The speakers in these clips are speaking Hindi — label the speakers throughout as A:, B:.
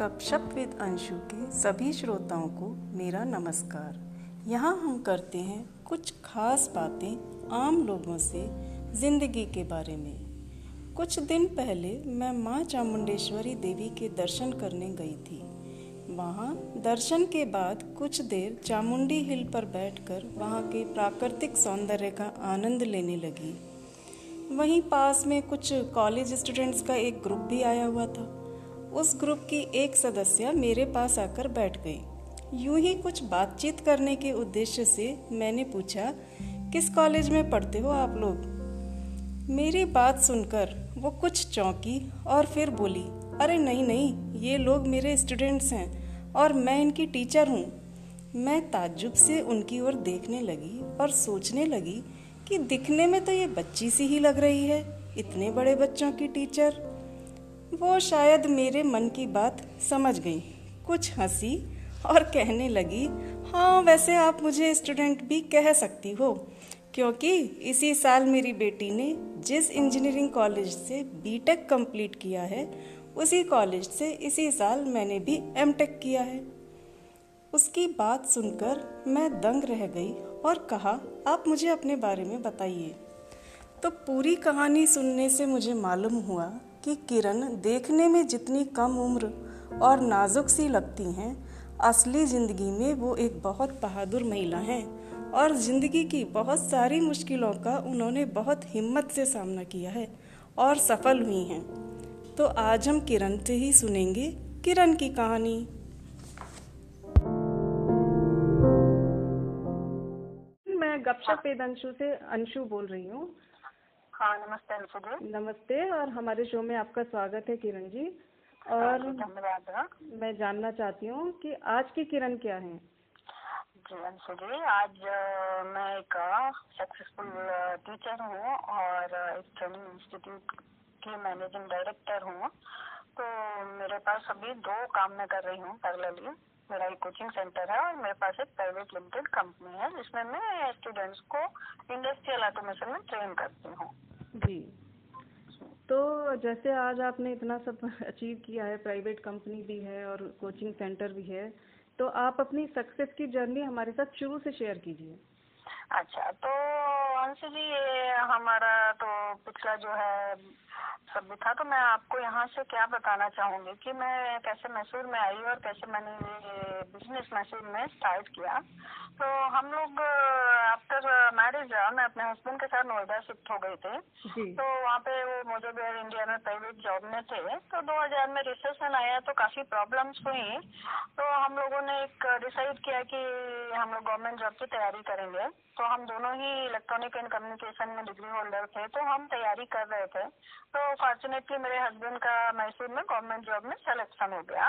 A: गपशप विद अंशु के सभी श्रोताओं को मेरा नमस्कार। यहाँ हम करते हैं कुछ खास बातें आम लोगों से ज़िंदगी के बारे में। कुछ दिन पहले मैं माँ चामुंडेश्वरी देवी के दर्शन करने गई थी। वहाँ दर्शन के बाद कुछ देर चामुंडी हिल पर बैठकर वहाँ के प्राकृतिक सौंदर्य का आनंद लेने लगी। वहीं पास में कुछ कॉलेज स्टूडेंट्स का एक ग्रुप भी आया हुआ था। उस ग्रुप की एक सदस्य मेरे पास आकर बैठ गई। यूँ ही कुछ बातचीत करने के उद्देश्य से मैंने पूछा, किस कॉलेज में पढ़ते हो आप लोग? मेरी बात सुनकर वो कुछ चौंकी और फिर बोली, अरे नहीं नहीं, ये लोग मेरे स्टूडेंट्स हैं और मैं इनकी टीचर हूँ। मैं ताज्जुब से उनकी ओर देखने लगी और सोचने लगी कि दिखने में तो ये बच्ची सी ही लग रही है, इतने बड़े बच्चों की टीचर। वो शायद मेरे मन की बात समझ गई। कुछ हँसी और कहने लगी हाँ वैसे आप मुझे स्टूडेंट भी कह सकती हो, क्योंकि इसी साल मेरी बेटी ने जिस इंजीनियरिंग कॉलेज से बीटेक कंप्लीट किया है, उसी कॉलेज से इसी साल मैंने भी एमटेक किया है। उसकी बात सुनकर मैं दंग रह गई और कहा, आप मुझे अपने बारे में बताइए। तो पूरी कहानी सुनने से मुझे मालूम हुआ कि किरण देखने में जितनी कम उम्र और नाजुक सी लगती हैं, असली ज़िंदगी में वो एक बहुत बहादुर महिला हैं और ज़िंदगी की बहुत सारी मुश्किलों का उन्होंने बहुत हिम्मत से सामना किया है और सफल हुई हैं। तो आज हम किरण से ही सुनेंगे किरण की कहानी। गपशप वेद अंशु से अंशु बोल रही हूँ।
B: हाँ नमस्ते अंशु जी।
A: नमस्ते और हमारे शो में आपका स्वागत है किरण जी। और
B: हाँ धन्यवाद
A: मैं जानना चाहती हूँ कि आज की किरण क्या है?
B: जी अंशु जी आज मैं एक सक्सेसफुल टीचर हूँ और एक ट्रेनिंग इंस्टीट्यूट की मैनेजिंग डायरेक्टर हूँ। तो मेरे पास अभी दो काम मैं कर रही हूँ पैरेलली मेरा एक कोचिंग सेंटर है और मेरे पास एक प्राइवेट लिमिटेड कंपनी है जिसमें मैं स्टूडेंट्स को इंडस्ट्रियल ऑटोमेशन में ट्रेन करती हूँ।
A: जी। तो जैसे आज आपने इतना सब अचीव किया है प्राइवेट कंपनी भी है और कोचिंग सेंटर भी है तो आप अपनी सक्सेस की जर्नी हमारे साथ शुरू से शेयर कीजिए।
B: अच्छा तो अंश जी ये हमारा तो पिछला जो है सब था। तो मैं आपको यहाँ से क्या बताना चाहूँगी कि मैं कैसे मैसूर में आई और कैसे मैंने ये बिज़नेस मैसूर में स्टार्ट किया। तो हम लोग आफ्टर मैरिज मैं अपने हस्बैंड के साथ नोएडा शिफ्ट हो गए थे। तो वहाँ पे वो मोजो एयर इंडिया में प्राइवेट जॉब में थे। तो 2000 में रिसेशन आया तो काफ़ी प्रॉब्लम्स हुई। तो हम लोगों ने एक डिसाइड किया कि हम लोग गवर्नमेंट जॉब की तैयारी करेंगे। तो हम दोनों ही इलेक्ट्रॉनिक एंड कम्युनिकेशन में डिग्री होल्डर थे तो हम तैयारी कर रहे थे। तो फॉर्चुनेटली मेरे हस्बैंड का मैसूर में गवर्नमेंट जॉब में सिलेक्शन हो गया।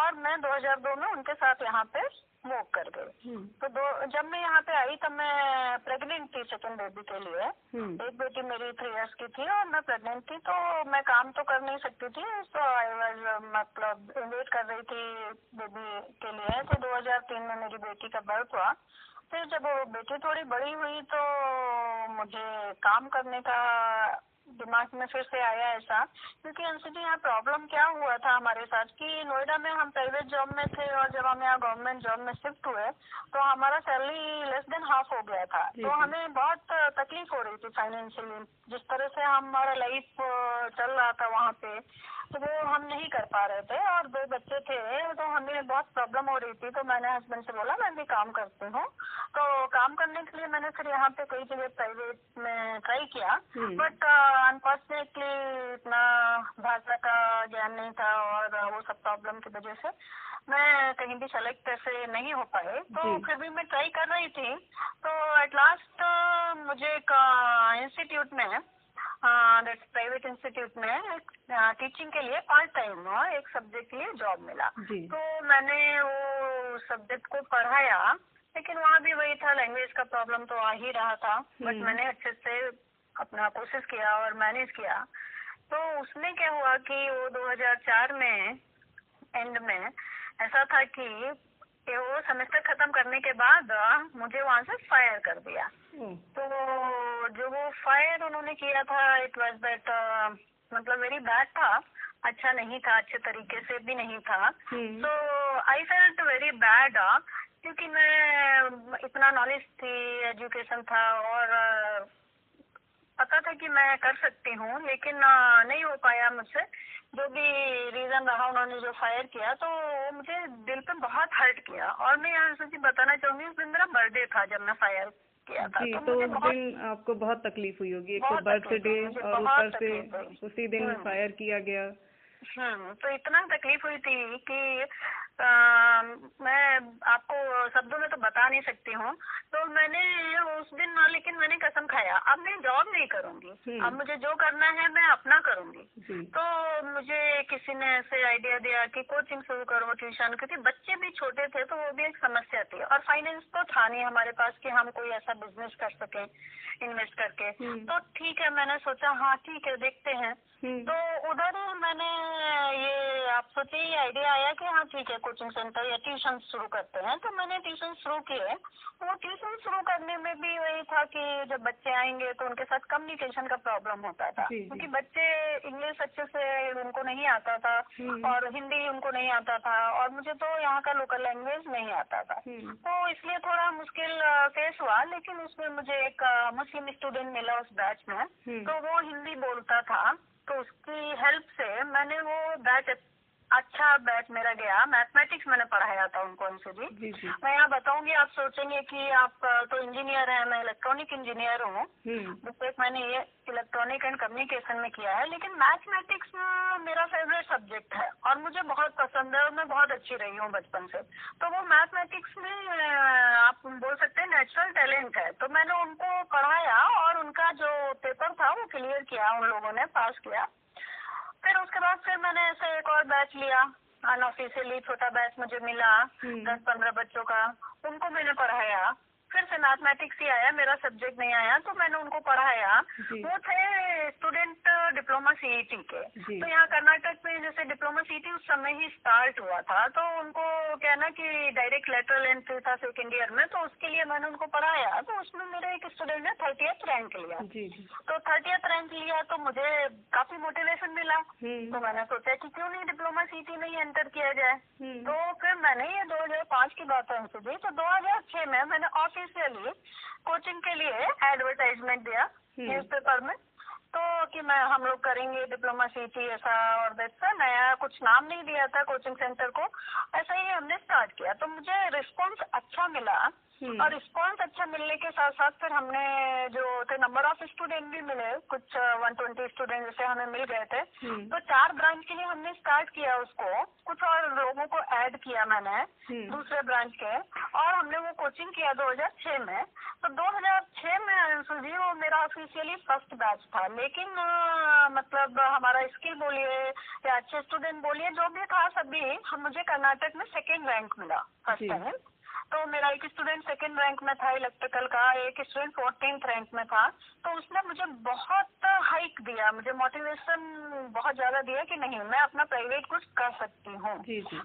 B: और मैं 2002 में उनके साथ यहाँ पे मूव कर गई। हम्म। तो दो जब मैं यहाँ पे आई तब मैं प्रेग्नेंट थी सेकेंड बेबी के लिए। हम्म। एक बेटी मेरी थ्री इयर्स की थी और मैं प्रेग्नेंट थी तो मैं काम तो कर नहीं सकती थी। तो आई वाज मतलब वेट कर रही थी बेबी के लिए। तो 2003 में मेरी बेटी का बर्थ हुआ। फिर जब बेटी थोड़ी बड़ी हुई तो मुझे काम करने का दिमाग में फिर से आया ऐसा। क्योंकि अंशु यहाँ प्रॉब्लम क्या हुआ था हमारे साथ कि नोएडा में हम प्राइवेट जॉब में थे और जब हम यहाँ गवर्नमेंट जॉब में शिफ्ट हुए तो हमारा सैलरी लेस देन हाफ़ हो गया था। तो हमें बहुत तकलीफ़ हो रही थी फाइनेंशियली जिस तरह से हमारा लाइफ चल रहा था वहाँ पे तो वो हम नहीं कर पा रहे थे और दो बच्चे थे तो हमें बहुत प्रॉब्लम हो रही थी। तो मैंने हस्बैंड से बोला मैं भी काम करती हूँ। तो काम करने के लिए मैंने फिर यहाँ पे कई जगह प्राइवेट में ट्राई किया बट हम्म। अनफॉर्चुनेटली uh, इतना भाषा का ज्ञान नहीं था और वो सब प्रॉब्लम की वजह से मैं कहीं भी सेलेक्ट ऐसे नहीं हो पाए। तो फिर भी मैं ट्राई कर रही थी। तो एट लास्ट uh, मुझे एक इंस्टीट्यूट uh, में प्राइवेट इंस्टीट्यूट में टीचिंग के लिए पार्ट टाइम एक सब्जेक्ट के लिए जॉब मिला। तो मैंने वो सब्जेक्ट को पढ़ाया। लेकिन वहाँ भी वही था लैंग्वेज का प्रॉब्लम तो आ ही रहा था बट हम्म। मैंने अच्छे से अपना कोशिश किया और मैनेज किया तो उसमें क्या हुआ कि वो 2004 में एंड में ऐसा था कि वो सेमेस्टर खत्म करने के बाद मुझे वहाँ से फायर कर दिया हम्म। तो जो वो फायर उन्होंने किया था इट वॉज़ दैट मतलब वेरी बैड था अच्छा नहीं था अच्छे तरीके से भी नहीं था। तो आई फेल्ट वेरी बैड क्योंकि मैं इतना नॉलेज थी एजुकेशन था और पता था कि मैं कर सकती हूँ लेकिन नहीं हो पाया मुझसे। जो भी रीजन रहा उन्होंने जो फायर किया तो वो मुझे दिल पे बहुत हर्ट किया। और मैं यहाँ से जी बताना चाहूँगी उस दिन मेरा बर्थडे था जब मैं फायर किया था।
C: जी
B: तो
C: तो उस दिन आपको बहुत तकलीफ़ हुई होगी एक तो बर्थडे और ऊपर से उसी दिन
B: हम्म।
C: फायर किया गया।
B: हम्म तो इतना तकलीफ़ हुई थी कि आ, मैं आपको शब्दों में तो बता नहीं सकती हूँ। तो मैंने उस दिन ना लेकिन मैंने कसम खाया। अब मैं जॉब नहीं करूँगी।
C: हम्म।
B: अब मुझे जो करना है मैं अपना करूँगी। तो मुझे किसी ने ऐसे आइडिया दिया कि कोचिंग शुरू करो ट्यूशन क्योंकि बच्चे भी छोटे थे तो वो भी एक समस्या थी। और फाइनेंस तो था नहीं हमारे पास कि हम कोई ऐसा बिज़नेस कर सकें इन्वेस्ट करके।
C: हम्म।
B: तो ठीक है मैंने सोचा हाँ ठीक है देखते हैं।
C: हम्म,
B: तो उधर मैंने ये आप सोचे ये आइडिया आया कि हाँ ठीक है कोचिंग सेंटर या ट्यूशन शुरू करते हैं तो मैंने ट्यूशन शुरू किए वो ट्यूशन शुरू करने में भी वही था कि जब बच्चे आएँगे तो उनके साथ कम्युनिकेशन का प्रॉब्लम होता था। क्योंकि बच्चे इंग्लिश अच्छे से उनको नहीं आता था
C: हम्म।
B: और हिंदी उनको नहीं आता था और मुझे तो यहाँ का लोकल लैंग्वेज नहीं आता था
C: हम्म,
B: तो इसलिए थोड़ा मुश्किल केस हुआ लेकिन उसमें मुझे एक मुस्लिम स्टूडेंट मिला उस बैच में
C: हम्म।
B: तो वो हिंदी बोलता था तो उसकी हेल्प से मैंने वो बैच अच्छा बैच मेरा गया। मैथमेटिक्स मैंने पढ़ाया था उनको उनसे जी
C: जी जी।
B: मैं यहाँ बताऊँगी आप सोचेंगे कि आप तो इंजीनियर हैं मैं इलेक्ट्रॉनिक इंजीनियर हूँ।
C: हम्म,
B: जिससे मैंने ये इलेक्ट्रॉनिक एंड कम्युनिकेशन में किया है लेकिन मैथमेटिक्स मेरा फेवरेट सब्जेक्ट है। और मुझे बहुत पसंद है और मैं बहुत अच्छी रही हूँ बचपन से। तो वो मैथमेटिक्स में आप बोल सकते हैं नेचुरल टैलेंट है। तो मैंने उनको पढ़ाया और उनका जो पेपर था वो क्लियर किया उन लोगों ने पास किया। फिर उसके बाद फिर मैंने ऐसे एक और बैच लिया। अनऑफिशियली छोटा बैच मुझे मिला
C: हम्म।
B: दस पंद्रह बच्चों का। उनको मैंने पढ़ाया। फिर से मैथमेटिक्स ही आया मेरा सब्जेक्ट नहीं आया तो मैंने उनको पढ़ाया। वो थे स्टूडेंट डिप्लोमा सीईटी के। तो यहाँ कर्नाटक में जैसे डिप्लोमा सीईटी उस समय ही स्टार्ट हुआ था तो उनको क्या ना कि डायरेक्ट लेटरल एंट्री था सेकेंड ईयर में तो उसके लिए मैंने उनको पढ़ाया। तो उसमें मेरे एक स्टूडेंट ने थर्टियथ रैंक लिया। तो थर्टियथ रैंक लिया तो मुझे काफ़ी मोटिवेशन मिला।
C: हम्म,
B: तो मैंने सोचा की क्यों नहीं डिप्लोमा सीटी में ही एंटर किया जाए?
C: हम्म,
B: तो फिर मैंने ये 2005 की बात है उनसे दी तो 2006 में मैंने ऑफिशियली कोचिंग के लिए एडवर्टाइजमेंट दिया
C: न्यूज़
B: न्यूज़पेपर में। तो कि मैं हम लोग करेंगे डिप्लोमा सी टी ऐसा और वैसा नया कुछ नाम नहीं दिया था कोचिंग सेंटर को। ऐसा ही हमने स्टार्ट किया। तो मुझे रिस्पॉन्स अच्छा मिला।
C: हम्म।
B: और रिस्पॉन्स अच्छा मिलने के साथ साथ फिर हमने जो थे नंबर ऑफ़ स्टूडेंट भी मिले। कुछ वन ट्वेंटी स्टूडेंट जैसे हमें मिल गए थे।
C: हम्म।
B: तो चार ब्रांच के लिए हमने स्टार्ट किया उसको। कुछ और लोगों को ऐड किया मैंने
C: हम्म।
B: दूसरे ब्रांच के। और हमने वो कोचिंग किया 2006 में। तो 2006 में अंशु जी वो मेरा ऑफिशियली फ़र्स्ट बैच था। लेकिन मतलब हमारा स्किल बोलिए या अच्छे स्टूडेंट बोलिए जो भी था सभी मुझे कर्नाटक में सेकेंड रैंक मिला फ़र्स्ट टाइम तो मेरा एक स्टूडेंट सेकंड रैंक में था इलेक्ट्रिकल का एक स्टूडेंट फोर्टीन रैंक में था। तो उसने मुझे बहुत हाइक दिया मुझे मोटिवेशन बहुत ज़्यादा दिया कि नहीं मैं अपना प्राइवेट कुछ कर सकती हूँ।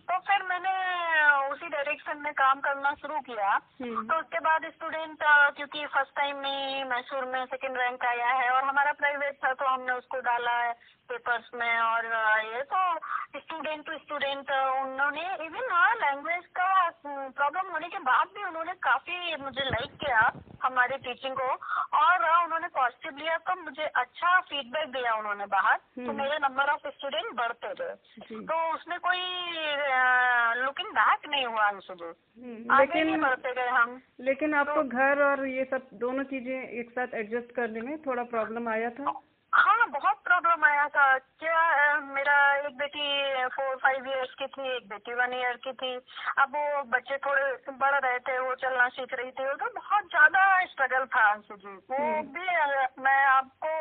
B: तो फिर मैंने उसी डायरेक्शन में काम करना शुरू किया।
C: हम्म।
B: तो उसके बाद स्टूडेंट क्योंकि फ़र्स्ट टाइम में मैसूर में सेकेंड रैंक आया है और हमारा प्राइवेट था तो हमने उसको डाला है पेपर्स में और ये तो स्टूडेंट टू स्टूडेंट उन्होंने इवन लैंग्वेज का प्रॉब्लम होने के बाद भी उन्होंने काफ़ी मुझे लाइक किया हमारी टीचिंग को और उन्होंने पॉजिटिव लिया तो मुझे अच्छा फीडबैक दिया उन्होंने बाहर। तो
C: हम्म।
B: मेरे नंबर ऑफ़ स्टूडेंट बढ़ते
C: जी।
B: तो उसमें कोई लुकिंग बैक नहीं हुआ अंशु जी
C: हम्म,
B: आगे ही
C: लेकिन
B: बढ़ते गए हम।
C: लेकिन आपको घर और ये सब दोनों चीज़ें एक साथ एडजस्ट करने में थोड़ा प्रॉब्लम आया था?
B: हाँ बहुत प्रॉब्लम आया था। क्या मेरा एक बेटी फोर फाइव इयर्स की थी एक बेटी वन ईयर की थी। अब वो बच्चे थोड़े बढ़ रहे थे वो चलना सीख रही थी। तो बहुत ज़्यादा स्ट्रगल था जी। वो
C: हम्म।
B: भी मैं आपको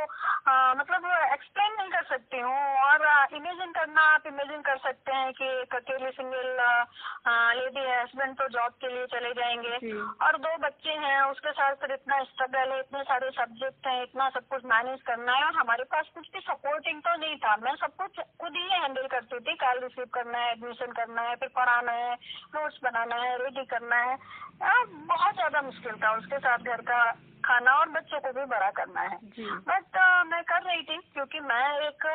B: अ, मतलब एक्सप्लेन नहीं कर सकती हूँ और करना आप इमेजिन कर सकते हैं कि एक अकेली सिंगल लेडी है हस्बैंड तो जॉब के लिए चले जाएँगे। और दो बच्चे हैं उसके साथ फिर इतना स्ट्रगल है इतने सारे सब्जेक्ट हैं इतना सब कुछ मैनेज करना है और हमारे पास कुछ भी सपोर्टिंग तो नहीं था। मैं सब कुछ खुद ही हैंडल करती थी कॉल रिसीव करना है एडमिशन करना है फिर पढ़ाना है नोट्स बनाना है रेडी करना है। बहुत ज़्यादा मुश्किल था उसके साथ घर का। खाना और बच्चों को भी बड़ा करना है। बट मैं कर रही थी क्योंकि मैं एक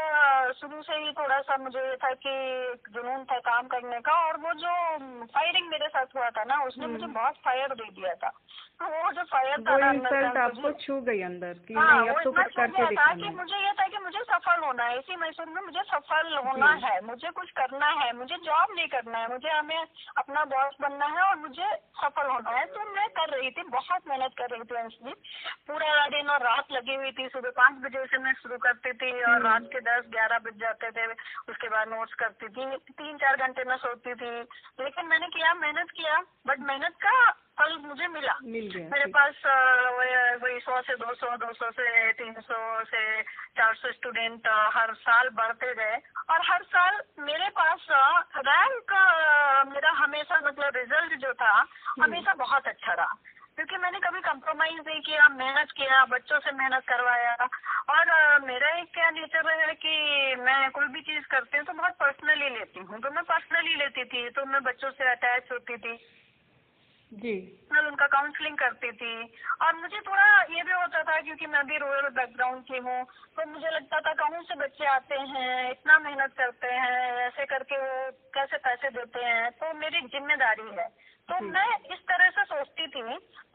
B: शुरू से ही थोड़ा सा मुझे ये था कि जुनून था काम करने का और वो जो फायरिंग मेरे साथ हुआ था ना उसने मुझे बहुत फायर दे दिया था। तो वो जो फायर था
C: इंसल्ट आपको छू गई अंदर कि
B: हाँ,
C: नहीं अब तो कुछ करके
B: था कि मुझे ये था कि मुझे सफल होना है। इसी मैसूर में मुझे सफल होना है मुझे कुछ करना है मुझे जॉब नहीं करना है मुझे हमें अपना बॉस बनना है और मुझे सफल होना है। तो मैं कर रही थी बहुत मेहनत कर रही थी पूरा दिन और रात लगी हुई थी। सुबह पाँच बजे से मैं शुरू करती थी और
C: हम्म।
B: रात के दस ग्यारह बज जाते थे। उसके बाद नोट्स करती थी। तीन चार घंटे में सोती थी। लेकिन मैंने किया मेहनत किया बट मेहनत का फल मुझे मिला।
C: मिल गया
B: मेरे पास वही वही सौ से दो सौ दो सौ से तीन सौ से चार सौ स्टूडेंट हर साल बढ़ते गए। और हर साल मेरे पास रैंक मेरा हमेशा मतलब रिज़ल्ट जो था हमेशा बहुत अच्छा रहा। क्योंकि मैंने कभी कंप्रोमाइज नहीं किया मेहनत किया बच्चों से मेहनत करवाया। और मेरा एक क्या नेचर है कि मैं कोई भी चीज़ करती हूँ तो बहुत पर्सनली लेती हूँ। तो मैं पर्सनली लेती थी तो मैं बच्चों से अटैच होती थी।
C: जी।
B: मैं उनका काउंसलिंग करती थी। और मुझे थोड़ा ये भी होता था क्योंकि मैं भी रूरल बैकग्राउंड की हूँ तो मुझे लगता था कहाँ से बच्चे आते हैं इतना मेहनत करते हैं ऐसे करके वो कैसे पैसे देते हैं तो मेरी ज़िम्मेदारी है। तो मैं इस तरह से सोचती थी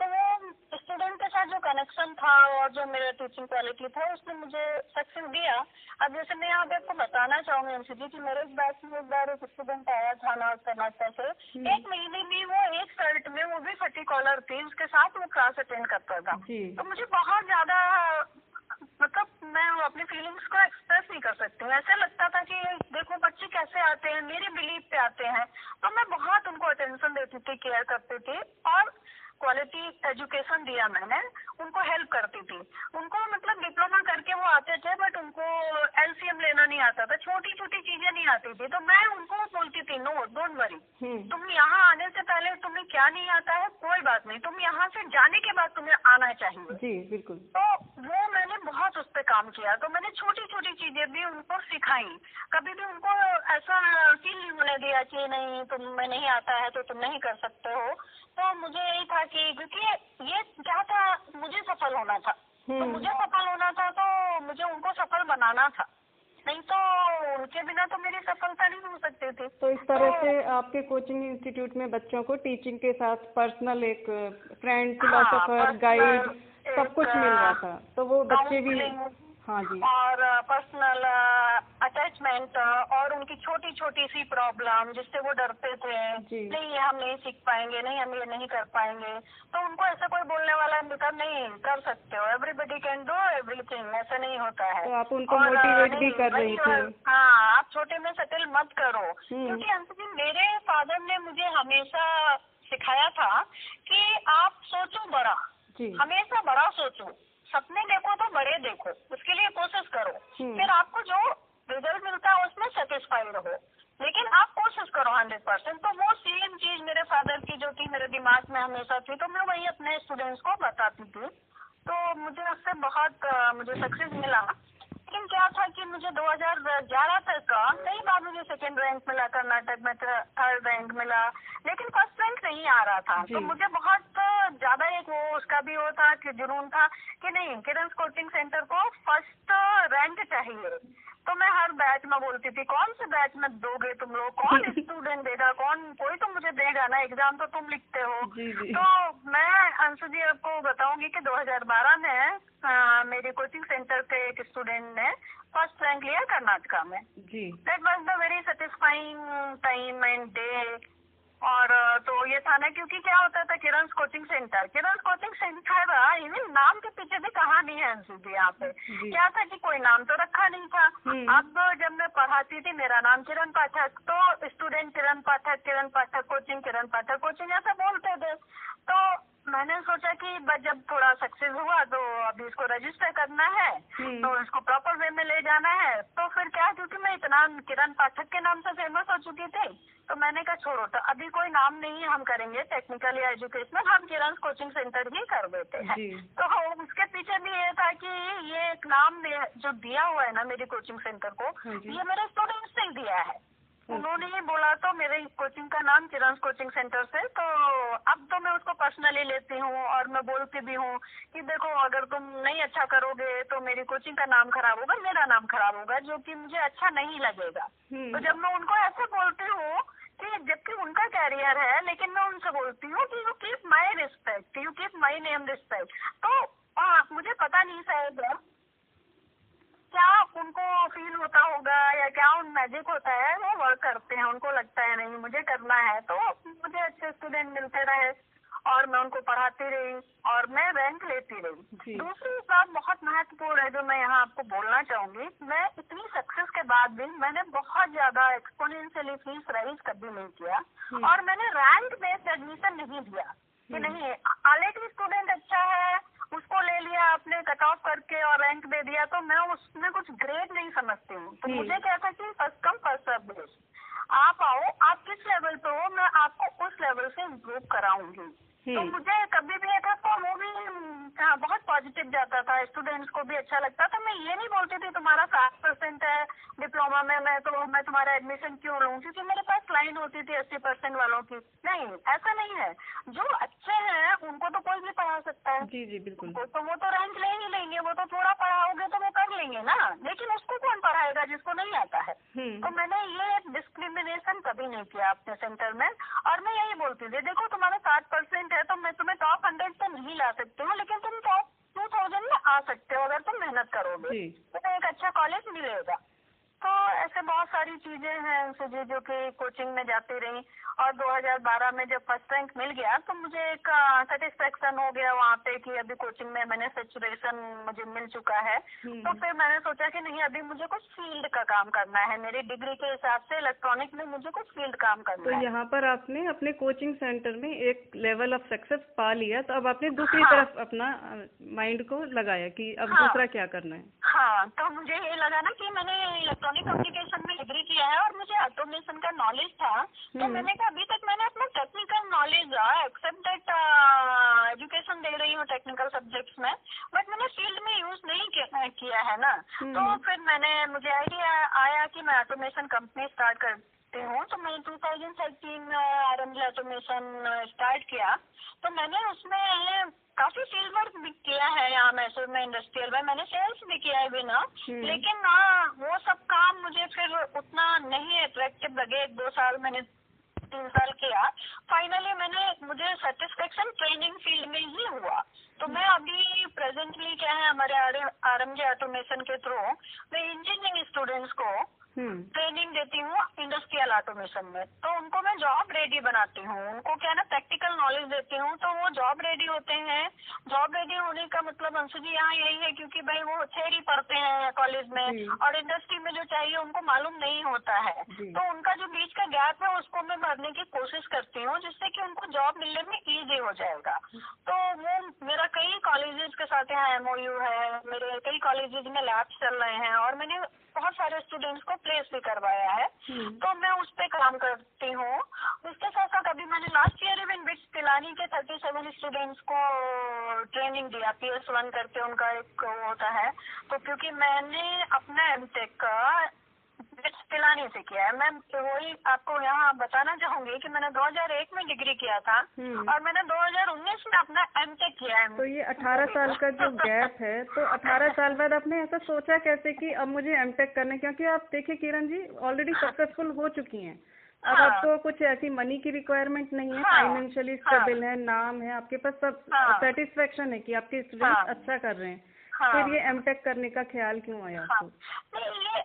B: तो वो स्टूडेंट के साथ जो कनेक्शन था और जो मेरा टीचिंग क्वालिटी था उसने मुझे सक्सेस दिया। अब जैसे मैं यहाँ पे आपको बताना चाहूँगी एमसीजी की मेरे इस बैच में एक बार एक स्टूडेंट आया था नॉर्थ कर्नाटक से। एक महीने में वो एक शर्ट में वो भी फटी कॉलर थी उसके साथ वो क्लास अटेंड करता था। तो मुझे बहुत ज़्यादा मतलब मैं वो अपनी फीलिंग्स को एक्सप्रेस नहीं कर सकती हूँ। ऐसे लगता था कि देखो बच्चे कैसे आते हैं मेरे बिलीव पे आते हैं। तो मैं बहुत उनको अटेंशन देती थी केयर करती थी और क्वालिटी एजुकेशन दिया मैंने। उनको हेल्प करती थी। उनको मतलब डिप्लोमा करके वो आते थे बट उनको एलसीएम लेना नहीं आता था। छोटी छोटी चीज़ें नहीं आती थी। तो मैं उनको बोलती थी नो डोंट वरी तुम यहाँ आने से पहले तुम्हें क्या नहीं आता है कोई बात नहीं। तुम यहाँ से जाने के बाद तुम्हें आना चाहिए।
C: जी बिल्कुल।
B: तो वो मैंने बहुत उस पर काम किया तो मैंने छोटी छोटी चीज़ें भी उनको सिखाई। कभी भी उनको ऐसा फील नहीं होने दिया कि नहीं तुम में नहीं आता है तो तुम नहीं कर सकते हो। तो मुझे यही था कि क्योंकि ये क्या था मुझे सफल होना था। तो
C: हम्म।
B: मुझे सफल होना था तो मुझे उनको सफल बनाना था। नहीं तो उनके बिना तो मेरी सफलता नहीं हो सकती थी।
C: तो इस तरह तो, से आपके कोचिंग इंस्टीट्यूट में बच्चों को टीचिंग के साथ पर्सनल एक फ्रेंड फिलोसोफर गाइड सब कुछ मिल रहा था तो वो बच्चे भी हाँ जी।
B: और पर्सनल अटैचमेंट और उनकी छोटी छोटी सी प्रॉब्लम जिससे वो डरते थे। नहीं ये हम नहीं सीख पाएँगे नहीं हम ये नहीं कर पाएँगे। तो उनको ऐसा कोई बोलने वाला बेटा नहीं कर सकते हो। एवरीबडी कैन डू एवरीथिंग ऐसा नहीं होता है।
C: तो आप उनको motivate भी कर रही थी।
B: हाँ आप छोटे में सेटल मत करो।
C: क्योंकि
B: क्योंकि अंशजी मेरे फादर ने मुझे हमेशा सिखाया था कि आप सोचो बड़ा। हमेशा बड़ा सोचो। सपने देखो तो बड़े देखो। उसके लिए कोशिश करो।
C: हम्म।
B: फिर आपको जो रिज़ल्ट मिलता है उसमें सेटिस्फाई रहो। लेकिन आप कोशिश करो हंड्रेड परसेंट तो वो सेम चीज़ मेरे फादर की जो थी मेरे दिमाग में हमेशा थी तो मैं वही अपने स्टूडेंट्स को बताती थी। तो मुझे उससे बहुत मुझे सक्सेस मिला। लेकिन क्या था कि मुझे 2011 तक का कई बार मुझे सेकेंड रैंक मिला कर्नाटक में थर्ड रैंक मिला। लेकिन फ़र्स्ट रैंक नहीं आ रहा था। तो मुझे बहुत वो उसका भी वो था कि जुनून था कि नहीं किरण कोचिंग सेंटर को फ़र्स्ट रैंक चाहिए। तो मैं हर बैच में बोलती थी कौन से बैच में दोगे तुम लोग? कौन स्टूडेंट देगा? कौन कोई तो मुझे देगा ना एग्ज़ाम तो तुम लिखते हो। तो मैं अंशु जी आपको बताऊँगी कि 2012 में मेरे कोचिंग सेंटर के एक स्टूडेंट ने फ़र्स्ट रैंक लिया कर्नाटका में। That was the very satisfying time and day और तो ये था ना क्योंकि क्या होता था Kiran coaching centre Kiran coaching centre even नाम के पीछे भी कहानी है अंशु जी यहाँ पे। क्या था कि कोई नाम तो रखा नहीं था।
C: हम्म।
B: अब जब मैं पढ़ाती थी मेरा नाम किरण पाठक तो student Kiran Pathak Kiran Pathak coaching Kiran Pathak coaching ऐसा बोलते थे। तो मैंने सोचा कि बस जब थोड़ा सक्सेस हुआ तो अभी इसको रजिस्टर करना है। तो इसको प्रॉपर वे में ले जाना है। तो फिर क्या क्योंकि मैं इतना किरण पाठक के नाम से फ़ेमस हो चुकी थी तो मैंने कहा छोड़ो तो अभी कोई नाम नहीं हम करेंगे टेक्निकल या एजुकेशनल हम किरण कोचिंग सेंटर ही कर देते हैं। तो उसके पीछे भी ये था कि ये एक नाम जो दिया हुआ है ना मेरी कोचिंग सेंटर को
C: हाँ
B: ये मेरे स्टूडेंट्स ने ही दिया है। उन्होंने ही बोला तो मेरे कोचिंग का नाम चिरंस कोचिंग सेंटर से तो अब तो मैं पर्सनली लेती हूँ और मैं बोलती भी हूँ कि देखो अगर तुम नहीं अच्छा करोगे तो मेरी कोचिंग का नाम खराब होगा मेरा नाम खराब होगा जो कि मुझे अच्छा नहीं लगेगा।
C: हम्म।
B: तो जब मैं उनको ऐसे बोलती हूँ कि जबकि उनका कैरियर है लेकिन मैं उनसे बोलती हूँ कि you keep my respect you keep my name respect तो आ, मुझे पता नहीं शायद क्या उनको फील होता होगा या क्या उन मैजिक होता है वो वर्क करते हैं उनको लगता है नहीं मुझे करना है। तो मुझे अच्छे स्टूडेंट मिलते रहे। और मैं उनको पढ़ाती रही और मैं रैंक लेती रही दूसरी बात बहुत महत्वपूर्ण है जो मैं यहाँ आपको बोलना चाहूँगी मैं इतनी सक्सेस के बाद भी मैंने बहुत ज़्यादा एक्सपोनेंशियली फ़ीस राइज कभी नहीं किया। और मैंने रैंक बेस्ड एडमिशन नहीं दिया कि। नहीं ऑलरेडी स्टूडेंट अच्छा है उसको ले लिया आपने कट ऑफ़ करके और रैंक दे दिया तो मैं उसमें कुछ ग्रेड नहीं समझती हूँ तो। मुझे क्या था कि फ़र्स्ट कम फ़र्स्ट सर्व आप आओ आप किस लेवल पे हो मैं आपको उस लेवल से इम्प्रूव कराऊँगी तो
C: हम्म।
B: मुझे कभी भी ऐसा तो वो भी हाँ, बहुत पॉजिटिव जाता था। स्टूडेंट्स को भी अच्छा लगता था। मैं ये नहीं बोलती थी तुम्हारा सात परसेंट है डिप्लोमा में मैं तो मैं तुम्हारा एडमिशन क्यों लूँ? क्योंकि मेरे पास लाइन होती थी अस्सी परसेंट वालों की। नहीं ऐसा नहीं है। जो अच्छे हैं उनको तो कोई भी पढ़ा सकता है।
C: जी जी बिल्कुल।
B: तो वो तो रैंक ले ही लेंगे वो तो थोड़ा पढ़ाओगे तो वो कर लेंगे ना। लेकिन उसको पढ़ाएगा जिसको नहीं आता है।
C: हम्म।
B: तो मैंने ये डिस्क्रिमिनेशन कभी नहीं किया अपने सेंटर में। और मैं यही बोलती थी देखो तुम्हारा साठ परसेंट है तो मैं तुम्हें टॉप हंड्रेड तो नहीं ला सकती हूँ लेकिन तुम टॉप टू थाउज़ेंड में आ सकते हो अगर तुम मेहनत करोगे।
C: तो
B: तुम्हें एक अच्छा कॉलेज मिलेगा। तो ऐसे बहुत सारी चीज़ें हैं सुजी जो कि कोचिंग में जाती रही और 2012 में जब फ़र्स्ट रैंक मिल गया तो मुझे एक सेटिस्फेक्शन हो गया वहाँ पे कि अभी कोचिंग में मैंने सेचुरेशन मुझे मिल चुका है
C: हम्म।
B: तो फिर मैंने सोचा कि नहीं अभी मुझे कुछ फ़ील्ड का काम करना है मेरी डिग्री के हिसाब से इलेक्ट्रॉनिक में मुझे कुछ फ़ील्ड काम
C: तो
B: करना है
C: यहाँ पर आपने अपने कोचिंग सेंटर में एक लेवल ऑफ़ सक्सेस पा लिया तो अब आपने दूसरी
B: हाँ।
C: तरफ़ अपना माइंड को लगाया कि अब
B: हाँ।
C: दूसरा क्या करना है
B: हाँ तो मुझे ये लगा ना कि मैंने इलेक्ट्रॉनिक कम्युनिकेशन में डिग्री किया है और मुझे ऑटोमेशन का नॉलेज था तो
C: हम्म।
B: मैंने कहा अभी तक मैंने अपना technical knowledge except that education दे रही हूँ टेक्निकल सब्जेक्ट्स में बट मैंने फ़ील्ड में यूज़ नहीं किया है ना
C: हम्म।
B: तो फिर मैंने मुझे आइडिया आया कि मैं ऑटोमेशन कंपनी स्टार्ट करती हूँ। तो मैं 2013 में आर एम ऑटोमेशन स्टार्ट किया। तो मैंने उसमें काफ़ी फ़ील्ड वर्क भी किया है यहाँ मैसूर में इंडस्ट्रियल में। मैंने सेल्स भी किया है भी ना
C: हम्म।
B: लेकिन हाँ वो सब काम मुझे फिर उतना नहीं अट्रैक्टिव लगे। एक दो साल मैंने तीन साल किया। फाइनली मैंने मुझे सेटिस्फेक्शन ट्रेनिंग फ़ील्ड में ही हुआ। तो मैं अभी प्रेजेंटली क्या है हमारे आर एम ऑटोमेशन के थ्रू मैं इंजीनियरिंग स्टूडेंट्स को
C: हम्म
B: ट्रेनिंग देती हूँ इंडस्ट्रियल ऑटोमेशन में। तो उनको मैं जॉब रेडी बनाती हूँ। उनको क्या ना प्रैक्टिकल नॉलेज देती हूँ। तो वो जॉब रेडी होते हैं। जॉब रेडी होने का मतलब अंशु जी यहाँ यही है क्योंकि भाई वो थेरी पढ़ते हैं कॉलेज। में और इंडस्ट्री में जो चाहिए उनको मालूम नहीं होता है। तो उनका जो बीच का गैप है उसको मैं भरने की कोशिश करती हूँ जिससे कि उनको जॉब मिलने में इजी हो जाएगा। तो वो मेरा कई कॉलेजेस के साथ यहाँ एमओयू है। मेरे कई कॉलेजेस में लैब्स चल रहे हैं और मैंने बहुत सारे स्टूडेंट्स को प्लेस भी करवाया है।
C: हम्म।
B: तो मैं उस पर काम करती हूँ। उसके साथ साथ अभी मैंने last year even BITS Pilani के थर्टी सेवन स्टूडेंट्स को ट्रेनिंग दिया। पी एस वन करके उनका एक होता है। तो क्योंकि मैंने अपना एम टेक का पिलानी से किया है मैं वही आपको यहाँ बताना चाहूँगी कि मैंने 2001 में डिग्री किया था
C: हम्म।
B: और मैंने 2019 में अपना एम टेक किया है
C: तो ये 18 साल का जो गैप है तो 18 साल बाद आपने ऐसा सोचा कैसे कि अब मुझे एमटेक करना है क्योंकि आप देखिए किरण जी ऑलरेडी सक्सेसफुल हो चुकी हैं अब
B: हाँ।
C: आपको कुछ ऐसी मनी की रिक्वायरमेंट नहीं है
B: हाँ।
C: फाइनेंशियली
B: हाँ।
C: स्टेबल है नाम है आपके पास सब
B: हाँ।
C: सेटिस्फेक्शन है कि आपके स्टूडेंट
B: हाँ।
C: अच्छा कर रहे हैं
B: हाँ।
C: फिर ये एमटेक करने का ख्याल क्यों आया
B: हाँ
C: आपको
B: नहीं ये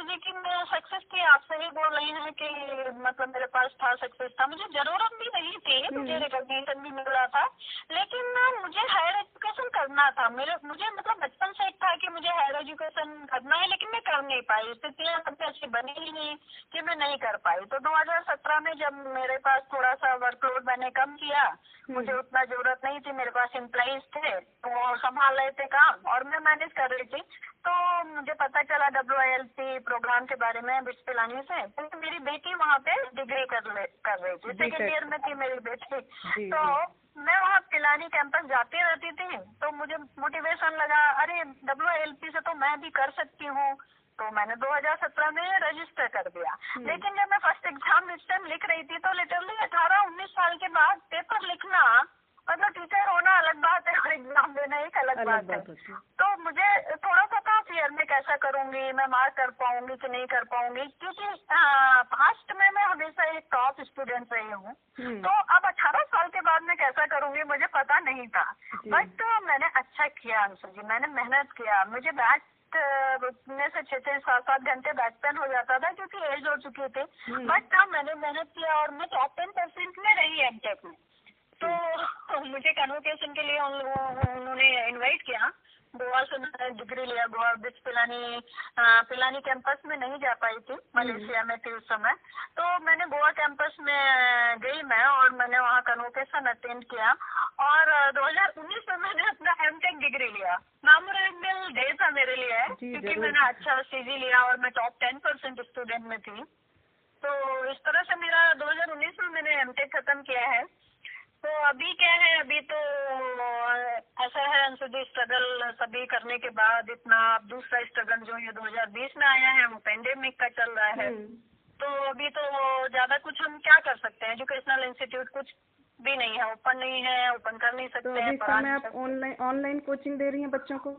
B: की मैं सक्सेस थी आपसे ही बोल रही हैं कि मतलब मेरे पास था सक्सेस था। मुझे ज़रूरत भी नहीं थी मुझे रिकॉग्निशन भी मिल रहा था। लेकिन मुझे हायर एजुकेशन करना था। मेरे मुझे मतलब बचपन से एक था कि मुझे हायर एजुकेशन करना है लेकिन मैं कर नहीं पाई। स्थितियाँ सबसे अच्छी बनी ही नहीं कि मैं नहीं कर पाई। तो 2017 में जब मेरे पास थोड़ा सा वर्कलोड मैंने कम किया मुझे उतना ज़रूरत नहीं थी मेरे पास एम्प्लॉइज थे तो वो संभाल रहे थे काम और मैं मैनेज कर रही थी। तो मुझे पता चला डब्ल्यू प्रोग्राम के बारे में बिट्स पिलानी से। तो मेरी बेटी वहाँ पे डिग्री कर ले कर रही थी। सेकेंड ईयर में थी मेरी बेटी। तो मैं वहाँ पिलानी कैंपस जाती रहती थी। तो मुझे मोटिवेशन लगा अरे डब्ल्यू से तो मैं भी कर सकती हूँ। तो मैंने 2017 में रजिस्टर कर दिया। लेकिन जब मैं फ़र्स्ट एग्ज़ाम इस टाइम लिख रही थी तो लिटरली अठारह उन्नीस साल के बाद पेपर लिखना मतलब टीचर होना अलग बात है और एग्ज़ाम देना एक अलग, अलग बात, बात है। तो मुझे थोड़ा सा था फियर में कैसा करूँगी मैं मार्क कर पाऊँगी कि नहीं कर पाऊँगी क्योंकि पास्ट में मैं हमेशा एक टॉप स्टूडेंट रही हूँ। हम्म। तो अब अठारह साल के बाद मैं कैसा करूँगी मुझे पता नहीं था। बट तो मैंने अच्छा किया अंशु जी मैंने मेहनत किया। मुझे बैक रुकने से छह छह सात सात घंटे बैक पेन हो जाता था क्योंकि एज हो चुकी थी। बट। तब मैंने मेहनत किया और मैं टॉप टेन परसेंट में रही एम टेक में। तो मुझे कन्वोकेशन के लिए उन उन्होंने इनवाइट किया। गोवा से मैंने डिग्री लिया गोवा बिच पिलानी पिलानी कैंपस में नहीं जा पाई थी मलेशिया में थी उस समय। तो मैंने गोवा कैंपस में गई मैं और मैंने वहाँ कन्वोकेशन अटेंड किया। और 2019 में मैंने अपना एम टेक डिग्री लिया। मेमोरेबल डे था मेरे लिए क्योंकि मैंने अच्छा सीजी लिया और मैं टॉप टेन परसेंट स्टूडेंट में थी। तो इस तरह से मेरा 2019 में मैंने एम खत्म किया है। तो अभी क्या है अभी तो ऐसा है अंशुदी स्ट्रगल सभी करने के बाद इतना दूसरा स्ट्रगल जो ये 2020 में आया है वो पेंडेमिक का चल रहा है। हम्म। तो अभी तो ज़्यादा कुछ हम क्या कर सकते हैं? एजुकेशनल इंस्टीट्यूट कुछ भी नहीं है ओपन नहीं है ओपन कर नहीं सकते तो
C: हैं आप ऑनलाइन ऑनलाइन कोचिंग दे रही हैं बच्चों को?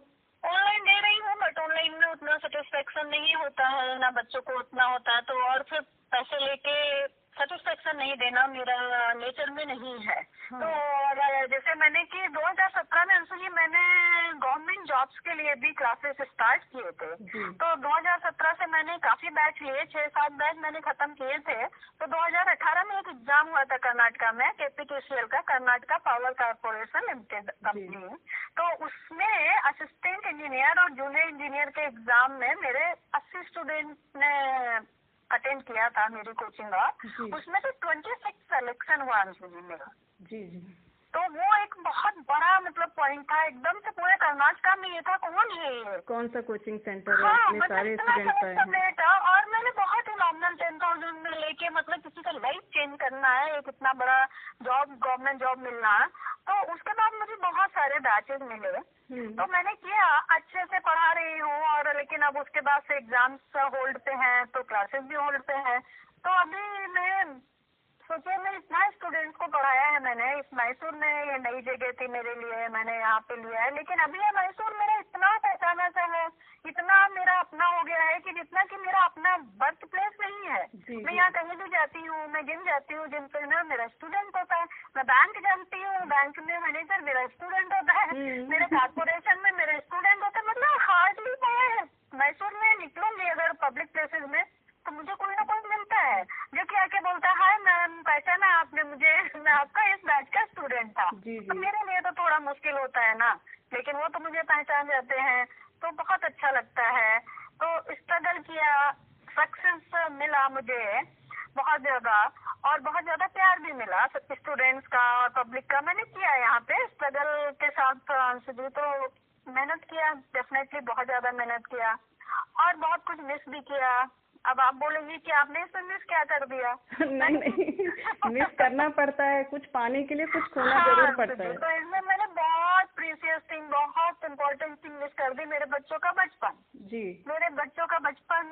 B: ऑनलाइन दे रही हूँ बट ऑनलाइन में उतना सेटिस्फेक्शन नहीं होता है ना बच्चों को उतना होता है तो और फिर पैसे लेके सेटिस्फेक्शन नहीं देना मेरा नेचर में नहीं है। हाँ। तो जैसे मैंने कि 2017 में अंशु जी मैंने गवर्नमेंट जॉब्स के लिए भी क्लासेस स्टार्ट किए थे। तो 2017 से मैंने काफ़ी बैच लिए छह सात बैच मैंने खत्म किए थे। तो 2018 में एक एग्ज़ाम हुआ था कर्नाटका में केपीटीसीएल का Karnataka power corporation limited company तो उसमें असिस्टेंट इंजीनियर और जूनियर इंजीनियर के एग्ज़ाम में मेरे अस्सी स्टूडेंट ने अटेंड किया था मेरी कोचिंग का उसमें से ट्वेंटी सिक्स सेलेक्शन हुआ अंशु जी मेरा। जी जी। तो वो एक बहुत बड़ा मतलब पॉइंट था एकदम से पूरे कर्नाटका में ये था कौन है ये?
C: कौन सा कोचिंग सेंटर है? हाँ, मतलब सारे स्टूडेंट
B: था और मैंने बहुत ही नॉमिनल टेन थाउज़ेंड में लेके मतलब किसी का लाइफ चेंज करना है एक इतना बड़ा जॉब गवर्नमेंट जॉब मिलना है तो उसके बाद मुझे बहुत सारे बैचेज मिले। हम्म। तो मैंने किया अच्छे से पढ़ा रही हूँ और लेकिन अब उसके बाद से एग्ज़ाम्स होल्ड पे हैं तो क्लासेस भी होल्ड पे हैं। तो अभी मैं सोचिए मैं इतना स्टूडेंट्स को पढ़ाया है मैंने। इस मैसूर में ये नई जगह थी मेरे लिए मैंने यहाँ पे लिया है। लेकिन अभी ये मैसूर मेरा इतना पहचाना सा है इतना मेरा अपना हो गया है कि जितना कि मेरा अपना बर्थ प्लेस नहीं है। मैं यहाँ कहीं भी जाती हूँ मैं जिम जाती हूँ जिम पे ना मेरा स्टूडेंट होता है। मैं बैंक जानती हूँ बैंक में मैनेजर मेरा स्टूडेंट होता है। हम्म। मेरे कारपोरेशन में मेरे स्टूडेंट होता है मतलब हार्डली मैं मैसूर में निकलूँगी अगर पब्लिक प्लेसेस में। तो मुझे कोई ना कोई मिलता है? जो कि आके बोलता है हाय मैम पहचाना आपने मुझे मैं आपका इस बैच का स्टूडेंट था। जी, जी. तो मेरे लिए तो थोड़ा मुश्किल होता है ना लेकिन वो तो मुझे पहचान जाते हैं तो बहुत अच्छा लगता है। तो स्ट्रगल किया सक्सेस मिला मुझे बहुत ज़्यादा और बहुत ज़्यादा प्यार भी मिला स्टूडेंट्स का और पब्लिक का। मैंने किया यहाँ पे स्ट्रगल के साथ तो मेहनत किया डेफिनेटली बहुत ज़्यादा मेहनत किया और बहुत कुछ मिस भी किया। अब आप बोलेंगे कि आपने इसमें मिस क्या कर दिया?
C: नहीं नहीं मिस करना पड़ता है। कुछ पाने के लिए कुछ खोना हाँ, ज़रूर पड़ता है।
B: तो इसमें मैंने बहुत प्रीसियस थिंग बहुत इम्पोर्टेंट थिंग मिस कर दी मेरे बच्चों का बचपन। जी। मेरे बच्चों का बचपन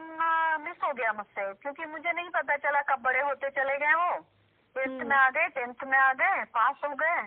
B: मिस हो गया मुझसे क्योंकि मुझे नहीं पता चला कब बड़े होते चले गए वो। Eighth hmm. में आ गए टेंथ में आ गए पास हो गए।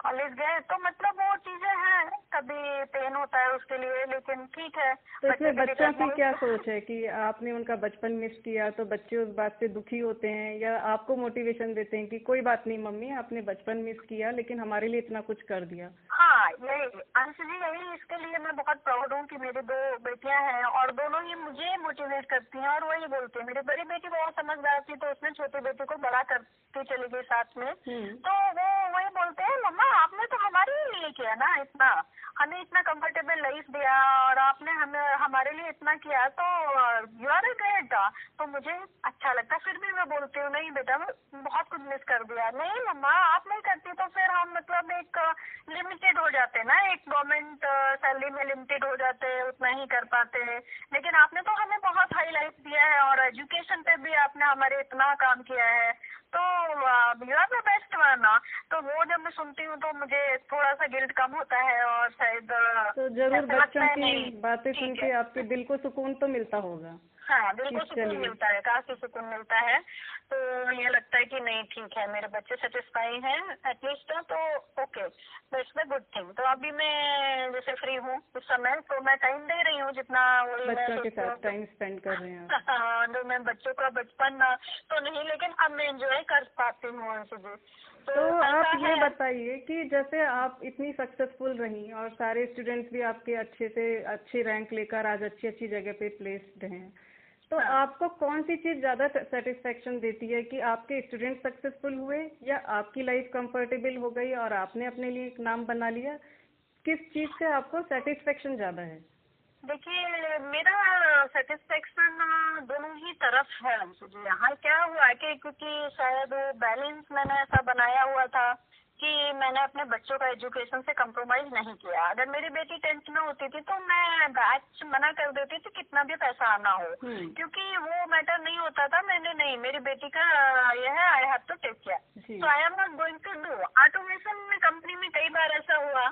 B: कॉलेज गए तो मतलब वो चीज़ें हैं। कभी पेन होता है उसके लिए लेकिन ठीक है।
C: तो इसमें बच्चों की क्या सोच है कि आपने उनका बचपन मिस किया तो बच्चे उस बात से दुखी होते हैं या आपको मोटिवेशन देते हैं कि कोई बात नहीं मम्मी आपने बचपन मिस किया लेकिन हमारे लिए इतना कुछ कर दिया।
B: हाँ यही अंश जी यही इसके लिए मैं बहुत प्राउड हूँ कि मेरी दो बेटियाँ हैं और दोनों ही मुझे मोटिवेट करती हैं और वही बोलती है। मेरी बड़ी बेटी बहुत समझदार थी तो उसने छोटी बेटी को बड़ा करती चली गई साथ में। हम्म। तो वो वही बोलते हैं मम्मा आपने तो हमारे लिए किया ना इतना। हमें इतना कंफर्टेबल लाइफ दिया और आपने हमें, हमारे लिए इतना किया तो यू आर ग्रेट तो मुझे अच्छा लगता फिर भी मैं बोलती हूँ, नहीं बेटा बहुत कुछ मिस कर दिया। नहीं मम्मा, आप नहीं करती तो फिर हम मतलब एक लिमिटेड हो जाते हैं ना एक गवर्नमेंट सैलरी में लिमिटेड हो जाते हैं उतना ही कर पाते हैं। लेकिन आपने तो हमें बहुत हाई लाइफ दिया है और एजुकेशन पे भी आपने हमारे इतना काम किया है। तो you are the best one तो वो जब मैं सुनती हूँ तो मुझे थोड़ा सा गिल्ट कम होता है और शायद
C: तो ज़रूर बच्चों की बातें सुन के आपके दिल को सुकून तो मिलता होगा।
B: हाँ बिल्कुल सुकून मिलता है काफ़ी सुकून मिलता है। तो ये लगता है कि नहीं ठीक है मेरे बच्चे सेटिस्फाई हैं एटलीस्ट तो okay that's the good thing तो अभी मैं जैसे फ्री हूँ उस समय तो मैं टाइम दे रही हूँ जितना
C: बच्चों के साथ टाइम स्पेंड कर रहे हैं
B: हाँ तो मैं बच्चों का बचपन तो नहीं लेकिन अब मैं एंजॉय कर पाती हूँ उनसे भी।
C: तो, तो आप ये बताइए कि जैसे आप इतनी सक्सेसफुल रही और सारे स्टूडेंट्स भी आपके अच्छे से अच्छे रैंक लेकर आज अच्छी अच्छी जगह पे प्लेस्ड हैं तो। आपको कौन सी चीज़ ज़्यादा सेटिस्फेक्शन देती है कि आपके स्टूडेंट सक्सेसफुल हुए या आपकी लाइफ कंफर्टेबल हो गई और आपने अपने लिए एक नाम बना लिया? किस चीज़ से आपको सेटिस्फेक्शन ज़्यादा है?
B: देखिए, मेरा सेटिस्फेक्शन दोनों ही तरफ़ है यहाँ क्या हुआ कि क्योंकि शायद बैलेंस मैंने ऐसा बनाया हुआ था। कि मैंने अपने बच्चों का एजुकेशन से कंप्रोमाइज नहीं किया। अगर मेरी बेटी टेंथ में होती थी तो मैं बैच मना कर देती थी कितना भी पैसा आना हो। हम्म। क्योंकि वो मैटर नहीं होता था मैंने नहीं मेरी बेटी का यह है I have to take care तो I am not going to do automation में कंपनी में कई बार ऐसा हुआ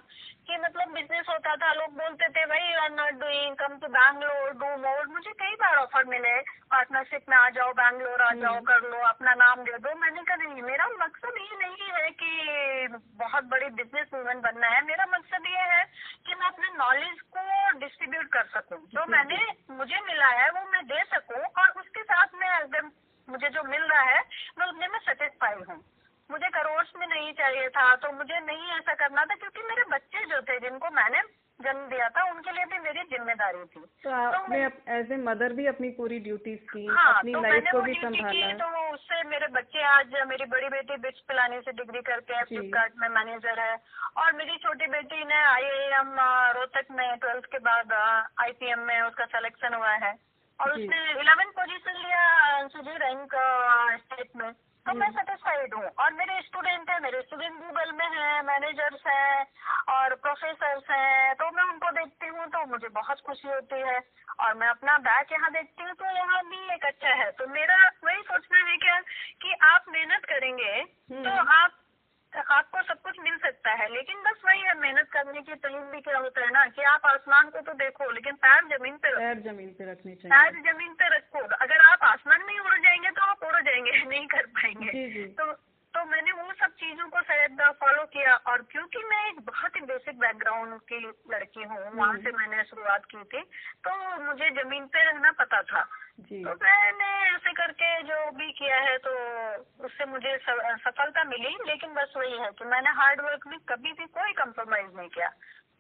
B: कि मतलब बिज़नेस होता था लोग बोलते थे भाई you are not doing come to Bangalore do more मुझे कई बार ऑफ़र मिले पार्टनरशिप में आ जाओ बैंगलोर आ जाओ हम्म। कर लो अपना नाम दे दो. मैंने कहा नहीं मेरा मकसद ये नहीं है कि बहुत बड़ी बिज़नेस वूमन बनना है। मेरा मकसद ये है कि मैं अपने नॉलेज को डिस्ट्रीब्यूट कर सकूँ। जो मैंने मुझे मिला है वो मैं दे सकूँ और उसके साथ में मुझे जो मिल रहा है मैं उसमें मैं सेटिस्फाई हूँ। मुझे करोड़ में नहीं चाहिए था तो मुझे नहीं ऐसा करना था क्योंकि मेरे बच्चे जो थे जिनको मैंने जन्म दिया था उनके लिए भी मेरी ज़िम्मेदारी थी।
C: तो आपने एज ए मदर भी अपनी पूरी ड्यूटीज़ की हाँ, अपनी तो लाइफ को भी संभाला।
B: तो उससे मेरे बच्चे आज मेरी बड़ी बेटी बिच पिलानी से डिग्री करके है फ्लिपकार्ट में मैनेजर है और मेरी छोटी बेटी ने आई एम रोहतक में ट्वेल्थ के बाद आईपीएम में उसका सिलेक्शन हुआ है। और उसने इलेवन पोजीशन लिया रैंक स्टेट में। तो मैं सेटिस्फाइड हूँ। और मेरे स्टूडेंट है, मेरे स्टूडेंट गूगल में है मैनेजर्स हैं, और प्रोफेसर्स हैं। तो मैं उनको देखती हूँ तो मुझे बहुत खुशी होती है। और मैं अपना बैच यहाँ देखती हूँ तो यहाँ भी एक अच्छा है। तो मेरा वही सोचना है क्या आप मेहनत करेंगे हम्म। तो आप आपको सब कुछ मिल सकता है। लेकिन बस वही है मेहनत करने की तरीक भी क्या होता है ना कि आप आसमान को तो देखो लेकिन पैर ज़मीन पे
C: पैर ज़मीन पे रखने चाहिए।
B: पैर ज़मीन पे रखो। अगर आप आसमान में उड़ जाएँगे तो आप उड़ जाएँगे नहीं कर पाएँगे।
C: जी जी।
B: तो तो मैंने वो सब चीज़ों को शायद फॉलो किया। और क्योंकि मैं एक बहुत ही बेसिक बैकग्राउंड की लड़की हूँ वहाँ हम्म। से मैंने शुरुआत की थी तो मुझे ज़मीन पे रहना पता था।
C: जी।
B: तो मैंने ऐसे करके जो भी किया है तो उससे मुझे सफलता मिली लेकिन बस वही है कि मैंने हार्ड वर्क में कभी भी कोई कम्प्रोमाइज नहीं किया।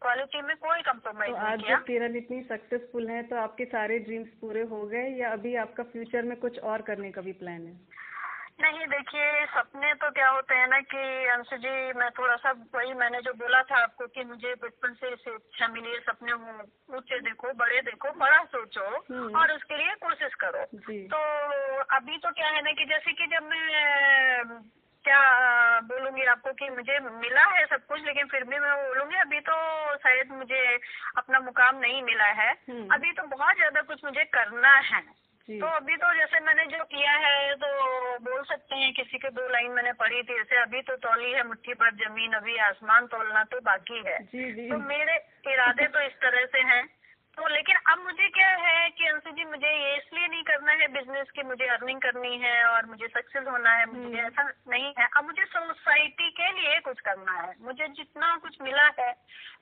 B: क्वालिटी में कोई कम्प्रोमाइज तो
C: आज जब किरण इतनी सक्सेसफुल है तो आपके सारे ड्रीम्स पूरे हो गए या अभी आपका फ्यूचर में कुछ और करने का भी प्लान है?
B: नहीं देखिए सपने तो क्या होते हैं ना कि अंशु जी मैं थोड़ा सा वही मैंने जो बोला था आपको कि मुझे बचपन से इसे इच्छा मिली है सपने ऊँचे देखो बड़े देखो बड़ा सोचो हम्म। और उसके लिए कोशिश करो तो अभी तो क्या है ना कि जैसे कि जब मैं क्या बोलूँगी आपको कि मुझे मिला है सब कुछ लेकिन फिर भी मैं बोलूँगी अभी तो शायद मुझे अपना मुकाम नहीं मिला है हम्म। अभी तो बहुत ज़्यादा कुछ मुझे करना है तो अभी तो जैसे मैंने जो किया है तो बोल सकते हैं किसी के दो लाइन मैंने पढ़ी थी। जैसे अभी तो तौली है मुट्ठी पर ज़मीन अभी आसमान तोलना तो बाकी है।
C: जी जी।
B: तो मेरे इरादे तो इस तरह से हैं। तो लेकिन अब मुझे क्या है कि अंशु जी मुझे ये इसलिए नहीं करना है बिज़नेस की मुझे अर्निंग करनी है और मुझे सक्सेस होना है मुझे हम्म। ऐसा नहीं है। अब मुझे सोसाइटी के लिए कुछ करना है। मुझे जितना कुछ मिला है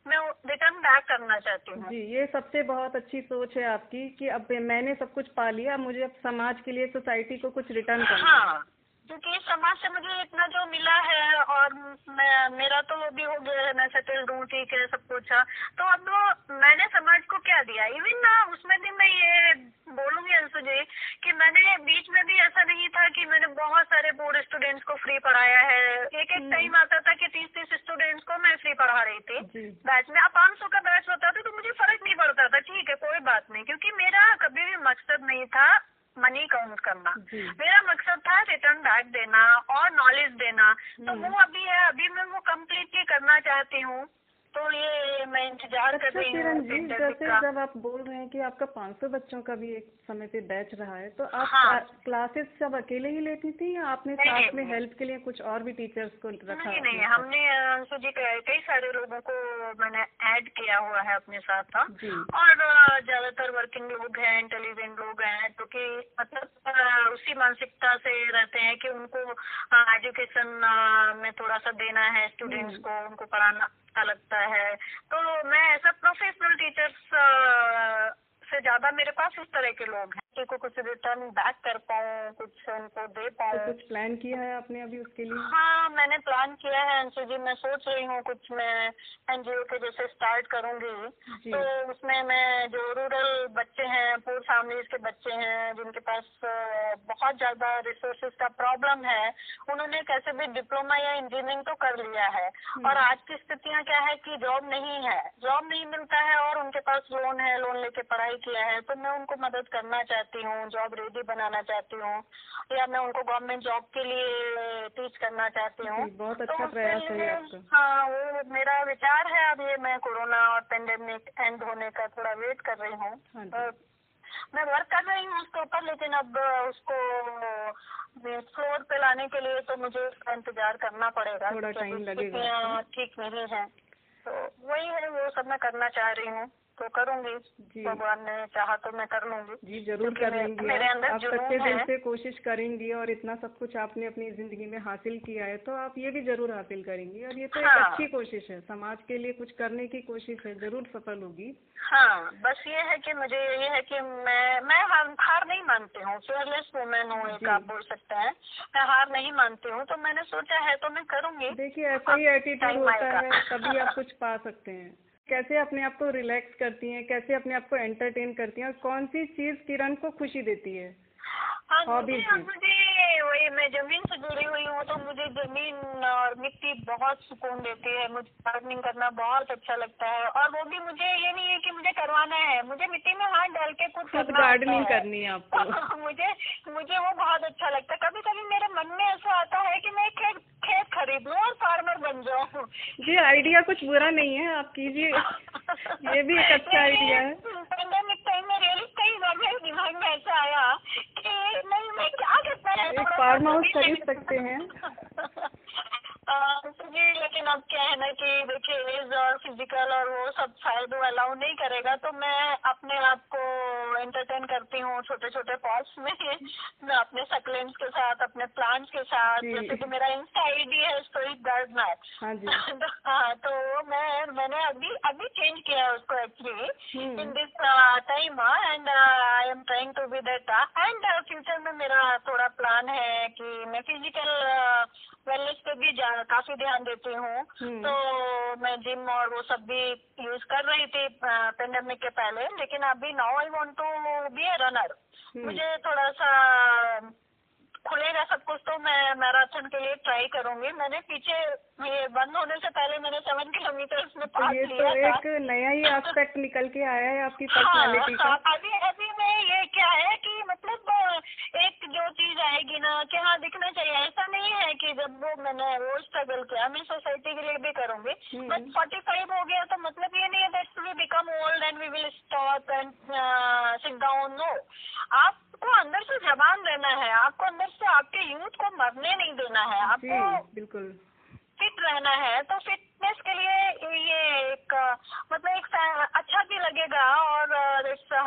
B: मैं रिटर्न बैक करना चाहती हूँ।
C: जी ये सबसे बहुत अच्छी सोच है आपकी कि अब मैंने सब कुछ पा लिया मुझे अब समाज के लिए सोसाइटी को कुछ रिटर्न करना
B: हाँ क्योंकि समाज से मुझे इतना जो मिला है और मैं मेरा तो वो भी हो गया है मैं सेटल्ड हूँ ठीक है सब कुछ तो अब मैंने समाज को क्या दिया? इवन ना उसमें भी मैं ये बोलूँगी अंशु जी कि मैंने बीच में भी ऐसा नहीं था कि मैंने बहुत सारे बोर्ड स्टूडेंट्स को फ्री पढ़ाया है। एक एक टाइम हम्म। आता था कि तीस तीस स्टूडेंट्स को मैं फ्री पढ़ा रही थी। बैच में अब पाँच सौ का बैच होता था तो मुझे फ़र्क नहीं पड़ता था ठीक है कोई बात नहीं क्योंकि मेरा कभी भी मकसद नहीं था मनी काउंट करना। मेरा मकसद था रिटर्न बैक देना और नॉलेज देना। तो हम्म। वो अभी है अभी मैं वो कम्प्लीटली करना चाहती हूँ। तो ये मैं इंतज़ार कर
C: अच्छा
B: रही
C: किरण
B: हूँ
C: जी जैसे जब आप बोल रहे हैं कि आपका 500 बच्चों का भी एक समय पे बैच रहा है तो आप
B: हाँ।
C: क्लासेस सब अकेले ही लेती थी या आपने साथ में हेल्प के लिए कुछ और भी टीचर्स को रखा
B: नहीं नहीं? हमने अंशु जी कई कई सारे लोगों को मैंने ऐड किया हुआ है अपने साथ हाँ। और ज़्यादातर वर्किंग लोग हैं इंटेलिजेंट लोग हैं क्योंकि मतलब उसी मानसिकता से रहते हैं कि उनको एजुकेशन में थोड़ा सा देना है स्टूडेंट्स
C: हम्म।
B: को उनको पढ़ाना अच्छा लगता है तो मैं ऐसा प्रोफेशनल टीचर्स से ज़्यादा मेरे पास इस तरह के लोग हैं। कि को कुछ रिटर्न बैक कर पाऊँ कुछ उनको दे
C: तो
B: पाऊँ।
C: कुछ प्लान किया है आपने अभी उसके लिए?
B: हाँ मैंने प्लान किया है अंशु जी मैं सोच रही हूँ कुछ मैं एनजीओ के जैसे स्टार्ट करूँगी। तो उसमें मैं जो रूरल बच्चे हैं पूर फैमिलीज़ के बच्चे हैं जिनके पास बहुत ज़्यादा रिसोर्सेज का प्रॉब्लम है उन्होंने कैसे भी डिप्लोमा या इंजीनियरिंग तो कर लिया है।
C: हम्म।
B: और आज की स्थितियाँ क्या है कि जॉब नहीं है। जॉब नहीं मिलता है और उनके पास लोन है लोन लेके पढ़ाई किया है तो मैं उनको मदद करना चाहती हूँ जॉब रेडी बनाना चाहती हूँ या मैं उनको गवर्नमेंट जॉब के लिए टीच करना चाहती हूँ।
C: बहुत
B: तो
C: अच्छा प्रयास है आपका।
B: हाँ वो मेरा विचार है अब ये मैं कोरोना और पेंडेमिक एंड होने का थोड़ा वेट कर रही हूँ।
C: हाँ
B: मैं वर्क कर रही हूँ उसके ऊपर लेकिन अब उसको फ्लोर पे लाने के लिए तो मुझे उसका इंतज़ार करना पड़ेगा
C: थोड़ा time लगेगा।
B: ठीक नहीं है। तो वही है वो सब मैं करना चाह रही हूँ। तो करूँगी
C: जी।
B: भगवान ने चाहा तो मैं कर लूँगी।
C: जी ज़रूर कर लेंगी
B: मेरे
C: आप
B: अंदर
C: आप सच्चे दिल से कोशिश करेंगी और इतना सब कुछ आपने अपनी ज़िंदगी में हासिल किया है तो आप ये भी ज़रूर हासिल करेंगी। और ये तो
B: हाँ। एक।
C: अच्छी कोशिश है। समाज के लिए कुछ करने की कोशिश है ज़रूर सफल होगी।
B: हाँ बस ये है कि मुझे ये है कि मैं मैं हार, हार नहीं मानती हूँ। फेयरलेस वुमेन हूँ एक आप बोल सकते हैं। मैं हार नहीं मानती हूँ तो मैंने सोचा है तो मैं करूँगी।
C: देखिए ऐसा ही एटीट्यूड होता है तभी आप कुछ पा सकते हैं। कैसे अपने आप को रिलैक्स करती हैं, कैसे अपने आप को एंटरटेन करती हैं और कौन सी चीज़ किरण को खुशी देती है?
B: हाँ मुझे वही मैं ज़मीन से जुड़ी हुई हूँ तो मुझे ज़मीन और मिट्टी बहुत सुकून देती है मुझे गार्डनिंग करना बहुत अच्छा लगता है और वो भी मुझे ये नहीं है कि मुझे करवाना है मुझे मिट्टी में हाथ डाल के कुछ
C: खुद गार्डनिंग
B: है।
C: करनी है आपको।
B: मुझे मुझे वो बहुत अच्छा लगता है। कभी कभी मेरे मन में ऐसा आता है कि मैं खेत खेत खरीद लूँ और फार्मर बन जाऊँ।
C: जी आइडिया कुछ बुरा नहीं है आप कीजिए। ये भी एक अच्छा आइडिया है।
B: पेंडेमिक टाइम में रियली कई बार मेरे दिमाग में ऐसा आया कि नहीं मैं क्या करता है?
C: एक फार्म हाउस खरीद सकते हैं।
B: जी लेकिन अब क्या है ना कि देखिए एज और फ़िज़िकल और वो सब शायद वो अलाउ नहीं करेगा तो मैं अपने आप को एंटरटेन करती हूँ छोटे छोटे पॉट्स में। मैं अपने सक्लेंट्स के साथ अपने प्लांट्स के साथ जैसे कि मेरा इंस्टा आईडी है स्टोरिक गार्डनर
C: हाँ जी।
B: हाँ तो मैं मैंने अभी अभी चेंज किया है उसको actually. In this time trying to be that and future में मेरा थोड़ा प्लान है कि मैं फ़िज़िकल वेलनेस पे भी काफ़ी ध्यान देती हूँ
C: हम्म।
B: तो मैं जिम और वो सब भी यूज़ कर रही थी पेंडेमिक के पहले लेकिन अभी now I want to be a runner. मुझे थोड़ा सा खुलेगा सब कुछ तो मैं मैराथन के लिए ट्राई करूँगी। मैंने पीछे ये बंद होने से पहले मैंने सेवन किलोमीटर में
C: तो
B: पास
C: ये तो एक नया ही एस्पेक्ट निकल के आया है आपकी
B: हाँ,
C: पर्सनालिटी का।
B: हाँ, अभी अभी में ये क्या है कि मतलब एक जो चीज़ आएगी ना कि हाँ दिखना चाहिए। ऐसा नहीं है कि जब वो मैंने वो स्ट्रगल किया मैं सोसाइटी के लिए भी करूँगी। बट फोर्टी फाइव हो गया तो मतलब ये नहीं है that we become old and we will stop and sit down no आपको अंदर से जवान रहना है आपको अंदर से आपके यूथ को मरने नहीं देना है। आपको
C: बिल्कुल।
B: फिट रहना है तो फिटनेस के लिए ये एक मतलब एक अच्छा भी लगेगा और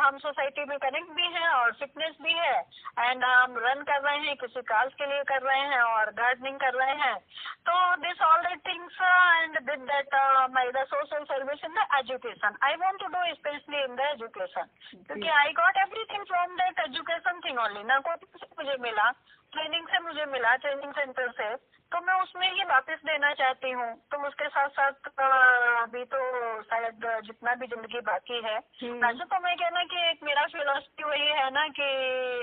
B: हम सोसाइटी में कनेक्ट भी हैं और फिटनेस भी है। एंड हम रन कर रहे हैं किसी काज के लिए कर रहे हैं और गार्डनिंग कर रहे हैं। तो this all the things and with that my the social service in the education I want to do specially in the education क्योंकि I got everything from that education thing only ना कोई से मुझे मिला ट्रेनिंग से मुझे मिला ट्रेनिंग सेंटर से। उसमें ये वापस देना चाहती हूँ। तो उसके साथ साथ अभी तो शायद जितना भी ज़िंदगी बाकी है।
C: हम्म।
B: वैसे तो मैं कहना कि एक मेरा फिलोसफी वही है ना कि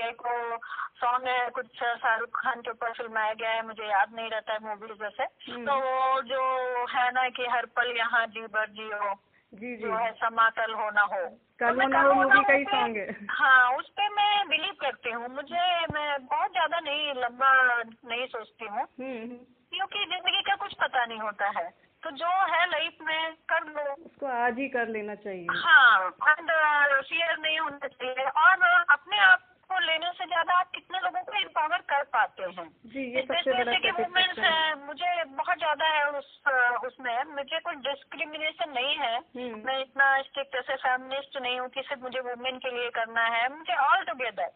B: एक वो सॉन्ग है कुछ शाहरुख खान के ऊपर फिल्माया गया है मुझे याद नहीं रहता है मूवीज़ जैसे
C: हम्म।
B: तो वो जो है ना कि हर पल यहाँ जी भर जियो
C: जी जी।
B: जो है समाकल होना हो।
C: कल
B: तो
C: होना हो मूवी का ही सॉन्ग है।
B: हाँ उस पे मैं बिलीव करती हूँ। मुझे मैं बहुत ज़्यादा नहीं लंबा नहीं सोचती हूँ।
C: हम्म।
B: क्योंकि ज़िंदगी का कुछ पता नहीं होता है। तो जो है लाइफ में कर लो।
C: उसको आज ही कर लेना चाहिए।
B: हाँ एंड uh, नहीं होना चाहिए। और अपने आप को लेने से ज़्यादा आप कितने लोगों को एम्पावर कर पाते हैं?
C: जी ये सबसे बड़ा
B: वुमेन्स है। मुझे बहुत ज़्यादा है उस उसमें। मुझे कोई डिस्क्रिमिनेशन नहीं है। हम्म। मैं इतना स्ट्रिक्ट ऐसे फेमिनिस्ट नहीं हूँ कि सिर्फ़ मुझे वुमेन के लिए करना है। मुझे ऑल टुगेदर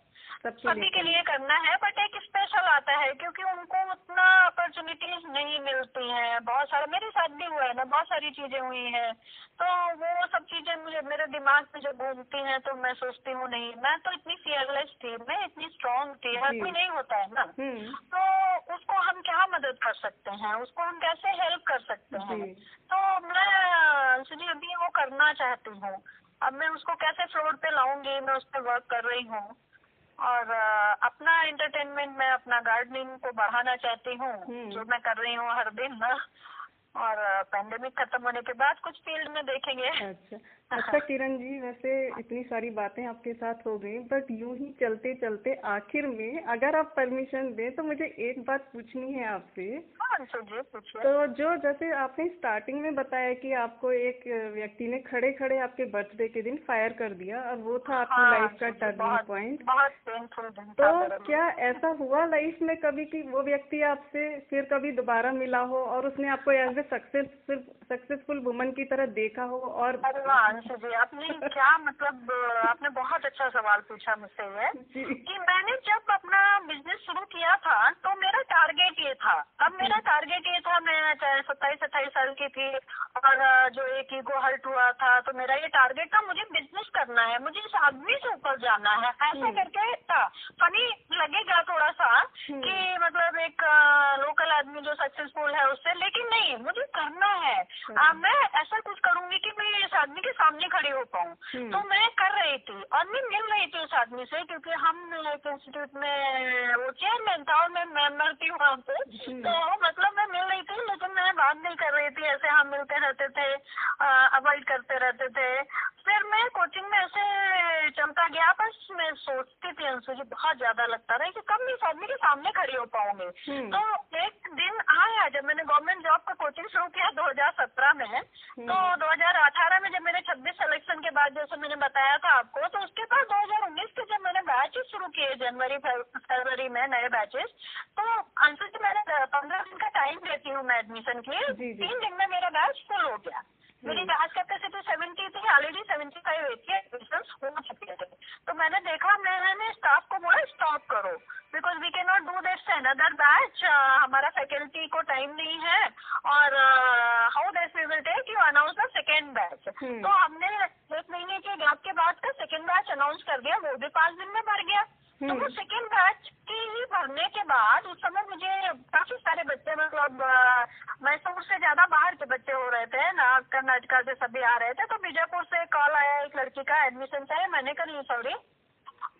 B: सभी के लिए करना है बट एक स्पेशल आता है क्योंकि उनको उतना अपॉर्चुनिटीज़ नहीं मिलती हैं। बहुत सारे मेरे साथ भी हुआ है ना बहुत सारी चीज़ें हुई हैं। तो वो सब चीज़ें मुझे मेरे दिमाग में जब घूमती हैं तो मैं सोचती हूँ नहीं मैं तो इतनी फियरलेस थी मैं इतनी स्ट्रांग थी हर कोई नहीं होता है ना। हम्म। तो उसको हम क्या मदद कर सकते हैं? उसको हम कैसे हेल्प कर सकते हैं? तो मैं सुनिए अभी वो करना चाहती हूँ। अब मैं उसको कैसे फ्लोर पे लाऊँगी? मैं उस पर वर्क कर रही हूँ। और अपना एंटरटेनमेंट में अपना गार्डनिंग को बढ़ाना चाहती हूँ हम्म। जो मैं कर रही हूँ हर दिन ना। और पैंडेमिक खत्म होने के बाद कुछ फ़ील्ड में देखेंगे।
C: अच्छा। अच्छा किरण जी वैसे इतनी सारी बातें आपके साथ हो गई बट यूँ ही चलते चलते आखिर में अगर आप परमिशन दें तो मुझे एक बात पूछनी है आपसे।
B: हाँ,
C: तो जो जैसे आपने स्टार्टिंग में बताया कि आपको एक व्यक्ति ने खड़े खड़े आपके बर्थडे के दिन फायर कर दिया और वो था आपकी लाइफ हाँ, का टर्निंग पॉइंट तो क्या ऐसा हुआ लाइफ में कभी कि वो व्यक्ति आपसे फिर कभी दोबारा मिला हो और उसने आपको as a successful successful woman की तरह देखा हो और
B: अंशु जी। आपने क्या मतलब आपने बहुत अच्छा सवाल पूछा मुझसे ये कि मैंने जब अपना बिज़नेस शुरू किया था तो मेरा टारगेट ये था। अब मेरा टारगेट ये था मैं चाहे सत्ताईस अट्ठाईस साल की थी और जो एक ईगो हर्ट हुआ था तो मेरा ये टारगेट था मुझे बिज़नेस करना है मुझे इस आदमी से ऊपर जाना है। ऐसा हम्म। करके था। फनी लगेगा थोड़ा सा हम्म। कि मतलब एक लोकल आदमी जो सक्सेसफुल है उससे लेकिन नहीं मुझे करना है। आ, मैं ऐसा कुछ करूँगी कि मैं इस आदमी के सामने खड़ी हो पाऊँ हम्म। तो मैं कर रही थी और मैं मिल रही थी उस आदमी से क्योंकि हम एक इंस्टीट्यूट में वो चेयरमैन था और मैं मेंबर थी वहाँ पे हम्म। तो मतलब मैं मिल रही थी लेकिन मैं बात नहीं कर रही थी ऐसे हम मिलते रहते थे अवॉइड करते रहते थे फिर मैं कोचिंग में ऐसे चलता गया बस मैं सोचती थी अंशु जी बहुत ज़्यादा लगता रहा कि कब मैं इस आदमी के सामने खड़ी हो पाऊँगी। हम्म। तो एक दिन आया जब मैंने गवर्नमेंट जॉब का कोचिंग शुरू किया 2017 में तो 2018 में जब मैंने 26 सिलेक्शन के बाद जैसे मैंने बताया था आपको तो उसके बाद 2019 के जब मैंने बैचेस शुरू किए जनवरी फरवरी में नए बैचेस तो अंशु जी मैंने पंद्रह दिन का टाइम देती हूँ मैं एडमिशन की तीन दिन में मेरा बैच फुल हो गया। मेरी बैच कैपेसिटी सेवेंटी थी already seventy five eighty admission हो चुके थे तो मैंने देखा मैंने स्टाफ को बोला स्टॉप करो because we can not do this another batch हमारा फैकल्टी को टाइम नहीं है और how this we will take you announce the second batch तो हमने एक महीने के गैप के बाद का सेकेंड बैच अनाउंस कर दिया वो भी पाँच दिन में भर गया। तो वो सेकेंड। बैच के ही भरने के बाद उस समय मुझे काफ़ी सारे बच्चे मतलब मैसूर से ज़्यादा बाहर के बच्चे हो रहे थे ना कर्नाटका से सभी आ रहे थे तो बीजापुर से कॉल आया एक लड़की का एडमिशन चाहिए मैंने कहा नहीं सॉरी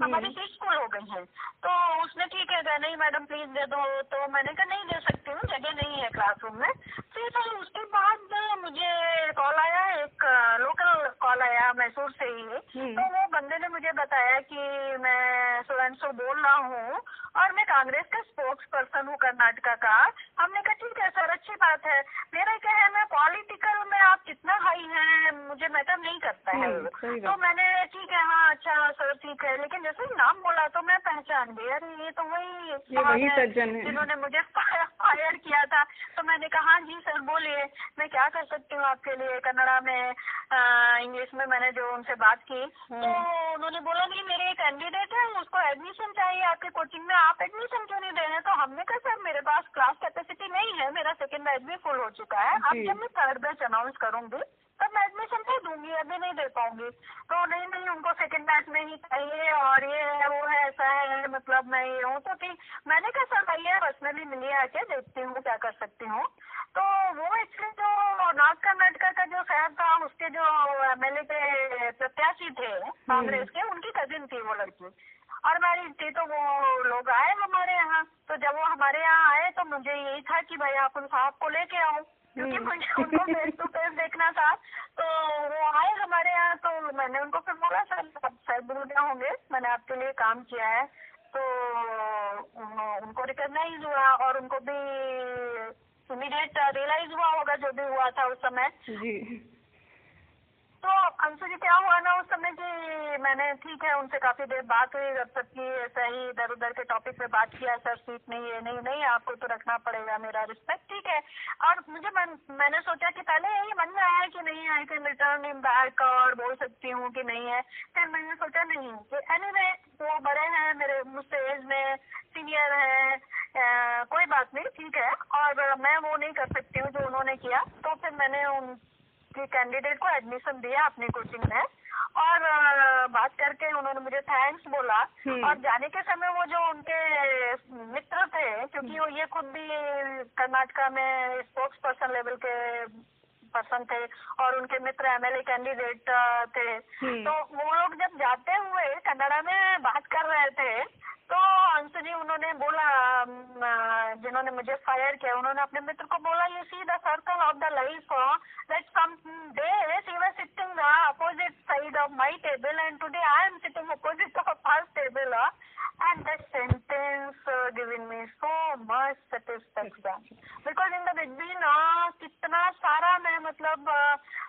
B: हमारी सीट हम्म। फुल हो गई है तो उसने ठीक है नहीं मैडम प्लीज़ दे दो तो मैंने कहा नहीं दे सकती हूँ जगह नहीं है क्लासरूम में फिर उसके बाद मुझे कॉल आया एक लोकल कॉल आया मैसूर से ही है तो वो बंदे ने मुझे बताया कि मैं सुरेंसो बोल रहा हूँ और मैं कांग्रेस का स्पोक्स पर्सन हूँ कर्नाटका का हमने कहा ठीक है सर अच्छी बात है। मेरा क्या है मैं पॉलिटिकल में आप कितना हाई हैं मुझे मैटर नहीं करता है। हम्म, तो मैंने ठीक है हाँ अच्छा सर ठीक है। लेकिन जैसे नाम बोला तो मैं पहचान गई। अरे ये तो वही
C: वही सज्जन है।
B: जिन्होंने मुझे फायर किया था। तो मैंने कहा हाँ जी सर बोलिए मैं क्या कर सकती हूँ आपके लिए? कन्नड़ा में इंग्लिश में मैंने जो उनसे बात की तो हम्म। उन्होंने बोला नहीं मेरे एक कैंडिडेट है उसको एडमिशन चाहिए आपके कोचिंग में आप एडमिशन क्यों नहीं दे रहे तो हमने कहा सर मेरे पास क्लास कैपेसिटी नहीं है मेरा सेकेंड बैच भी फुल हो चुका है। अब जब मैं थर्ड बैच अनाउंस करूँगी तब मैं एडमिशन दे दूँगी अभी नहीं दे पाऊँगी। तो नहीं नहीं उनको सेकेंड बैच में ही चाहिए और ये है वो है ऐसा है मतलब मैं ये हूँ। तो ठीक मैंने कहा सर भैया पर्सनली मिलिए आके देखती हूँ क्या कर सकती हूँ। तो वो एक्चुअली जो नॉर्थ कर्नाटका का जो शहर था उसके जो एमएलए के प्रत्याशी थे कांग्रेस के उनकी कजिन थी वो लड़की। और मैरिज थी तो वो लोग आए हमारे यहाँ। तो जब वो हमारे यहाँ आए तो मुझे यही था कि भाई आप उन साहब को लेके आओ। क्योंकि हम्म। मुझे उनको फेस टू फेस देखना था। तो वो आए हमारे यहाँ तो मैंने उनको फिर बोला सर आप शायद बुरा होंगे। मैंने आपके लिए काम किया है। तो उनको रिकॉग्नाइज हुआ और उनको भी इमीडिएट रियलाइज़ हुआ होगा जो भी हुआ था उस समय।
C: जी।
B: तो अंशु जी क्या हुआ ना उस समय कि मैंने ठीक है उनसे काफ़ी देर बात हुई जब तक की ऐसा ही इधर उधर के टॉपिक पे बात किया सर सीट नहीं है नहीं नहीं आपको तो रखना पड़ेगा मेरा रिस्पेक्ट ठीक है। और मुझे मन, मैंने सोचा कि पहले यही मन में आया कि नहीं I can return in back और बोल सकती हूँ कि नहीं है। फिर मैंने सोचा नहीं एनी वे वो बड़े हैं मेरे मुझसे एज में सीनियर है कोई बात नहीं ठीक है। और मैं वो नहीं कर सकती हूँ जो उन्होंने किया। तो फिर मैंने उन कि कैंडिडेट को एडमिशन दिया अपनी कोचिंग में और बात करके उन्होंने मुझे थैंक्स बोला
C: हम्म।
B: और जाने के समय वो जो उनके मित्र थे क्योंकि वो ये खुद भी कर्नाटका में स्पोर्ट्स पर्सन लेवल के पर्सन थे और उनके मित्र एमएलए कैंडिडेट थे।
C: हम्म।
B: तो वो लोग जब जाते हुए कन्नड़ा में बात कर रहे थे तो अंशु जी उन्होंने बोला जिन्होंने मुझे फायर किया उन्होंने अपने मित्र को बोला you see the circle of the life that some days he was sitting opposite side of my table and today I am sitting opposite of first table and that sentence uh, given me so much satisfaction. Because in the between मतलब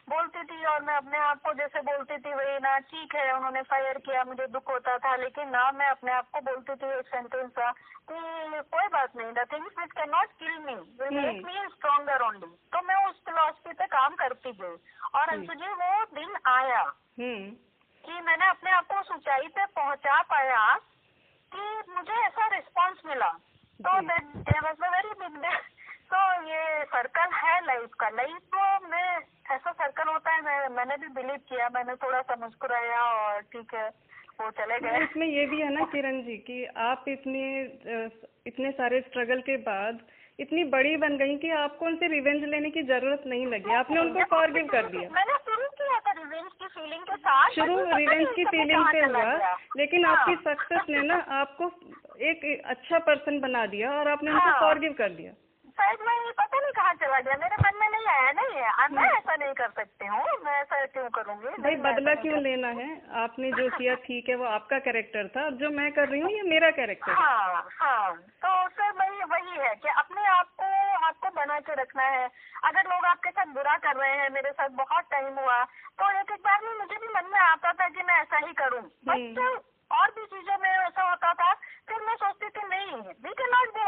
B: बोलती थी और मैं अपने आप को जैसे बोलती थी वही ना ठीक है उन्होंने फायर किया मुझे दुख होता था लेकिन ना मैं अपने आप को बोलती थी एक सेंटेंस था कि कोई बात नहीं the things which can not kill me will make me stronger only तो मैं उस फिलोसफी पे काम करती गई। और अंशु जी वो दिन आया
C: हम्म।
B: कि मैंने अपने आप को उस ऊंचाई पे पहुँचा पाया कि मुझे ऐसा रिस्पांस मिला। तो वाज अ वेरी बिग तो ये सर्कल है लाइफ का। लाइफ तो में ऐसा सर्कल होता है मैं मैंने भी बिलीव किया मैंने थोड़ा सा मुस्कुराया और ठीक है वो चले गए।
C: इसमें ये भी है ना किरण जी कि आप इतने इतने सारे स्ट्रगल के बाद इतनी बड़ी बन गई कि आपको उनसे रिवेंज लेने की ज़रूरत नहीं लगी। आपने उनको फॉरगिव कर दिया।
B: मैंने शुरू किया था रिवेंज की फीलिंग के साथ
C: शुरू रिवेंज की फीलिंग से हुआ लेकिन
B: हाँ।
C: आपकी सक्सेस ने ना आपको एक अच्छा पर्सन बना दिया और आपने उनको फॉरगिव
B: हाँ।
C: कर दिया।
B: शायद मैं पता नहीं कहाँ चला गया। मेरे मन में नहीं आया नहीं है। मैं
C: हम्म।
B: ऐसा नहीं कर सकती हूँ। मैं ऐसा क्यों करूँगी?
C: भाई बदला क्यों लेना है? आपने जो किया ठीक है वो आपका कैरेक्टर था। और जो मैं कर रही हूँ ये मेरा कैरेक्टर हाँ।
B: हाँ तो सर वही वही है कि अपने आप को आपको बना के रखना है। अगर लोग आपके साथ बुरा कर रहे हैं मेरे साथ बहुत टाइम हुआ तो एक एक बार में मुझे भी मन में आता था कि मैं ऐसा ही करूँ। But
C: hmm.
B: और भी चीज़ों में ऐसा होता था फिर मैं सोचती थी नहीं we can not be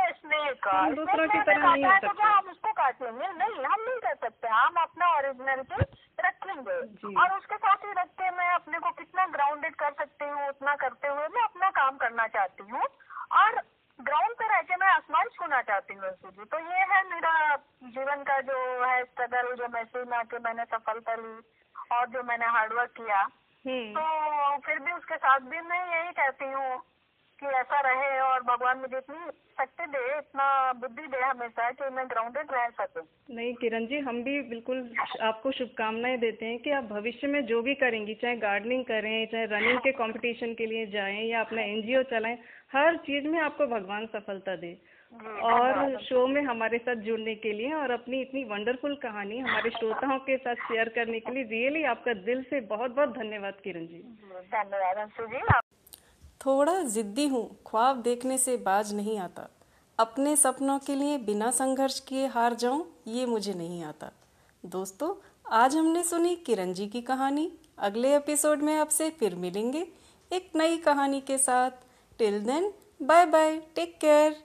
B: snake
C: दूसरों की तरह नहीं हो
B: तो हम उसको काट लेंगे नहीं हम नहीं कर सकते। हम अपना ओरिजिनलिटी रखेंगे। और उसके साथ ही रख के मैं अपने को कितना ग्राउंडेड कर सकती हूँ उतना करते हुए मैं अपना काम करना चाहती हूँ। और ग्राउंड पे रह के मैं आसमान छूना चाहती हूँ जी तो ये है मेरा जीवन का जो है स्ट्रगल जो महसूस में आके मैंने सफलता ली और जो मैंने हार्डवर्क किया।
C: हम्म।
B: तो फिर भी उसके साथ भी मैं यही कहती हूँ कि ऐसा रहे और भगवान मुझे इतनी शक्ति दे इतना बुद्धि दे हमेशा कि मैं ग्राउंडेड रह सकूँ।
C: नहीं किरण जी हम भी बिल्कुल आपको शुभकामनाएँ देते हैं कि आप भविष्य में जो भी करेंगी चाहे गार्डनिंग करें चाहे रनिंग के कंपटीशन के लिए जाएँ या अपना एनजीओ चलाएँ हर चीज़ में आपको भगवान सफलता दे। और शो में हमारे साथ जुड़ने के लिए और अपनी इतनी वंडरफुल कहानी हमारे श्रोताओं के साथ शेयर करने के लिए रियली आपका दिल से बहुत बहुत धन्यवाद किरण जी।
B: धन्यवाद अंशु जी।
C: थोड़ा जिद्दी हूँ, ख्वाब देखने से बाज नहीं आता। अपने सपनों के लिए बिना संघर्ष किए हार जाऊँ, ये मुझे नहीं आता। दोस्तों, आज हमने सुनी किरण जी की कहानी। अगले एपिसोड में आपसे फिर मिलेंगे एक नई कहानी के साथ। Till then, bye bye, take care.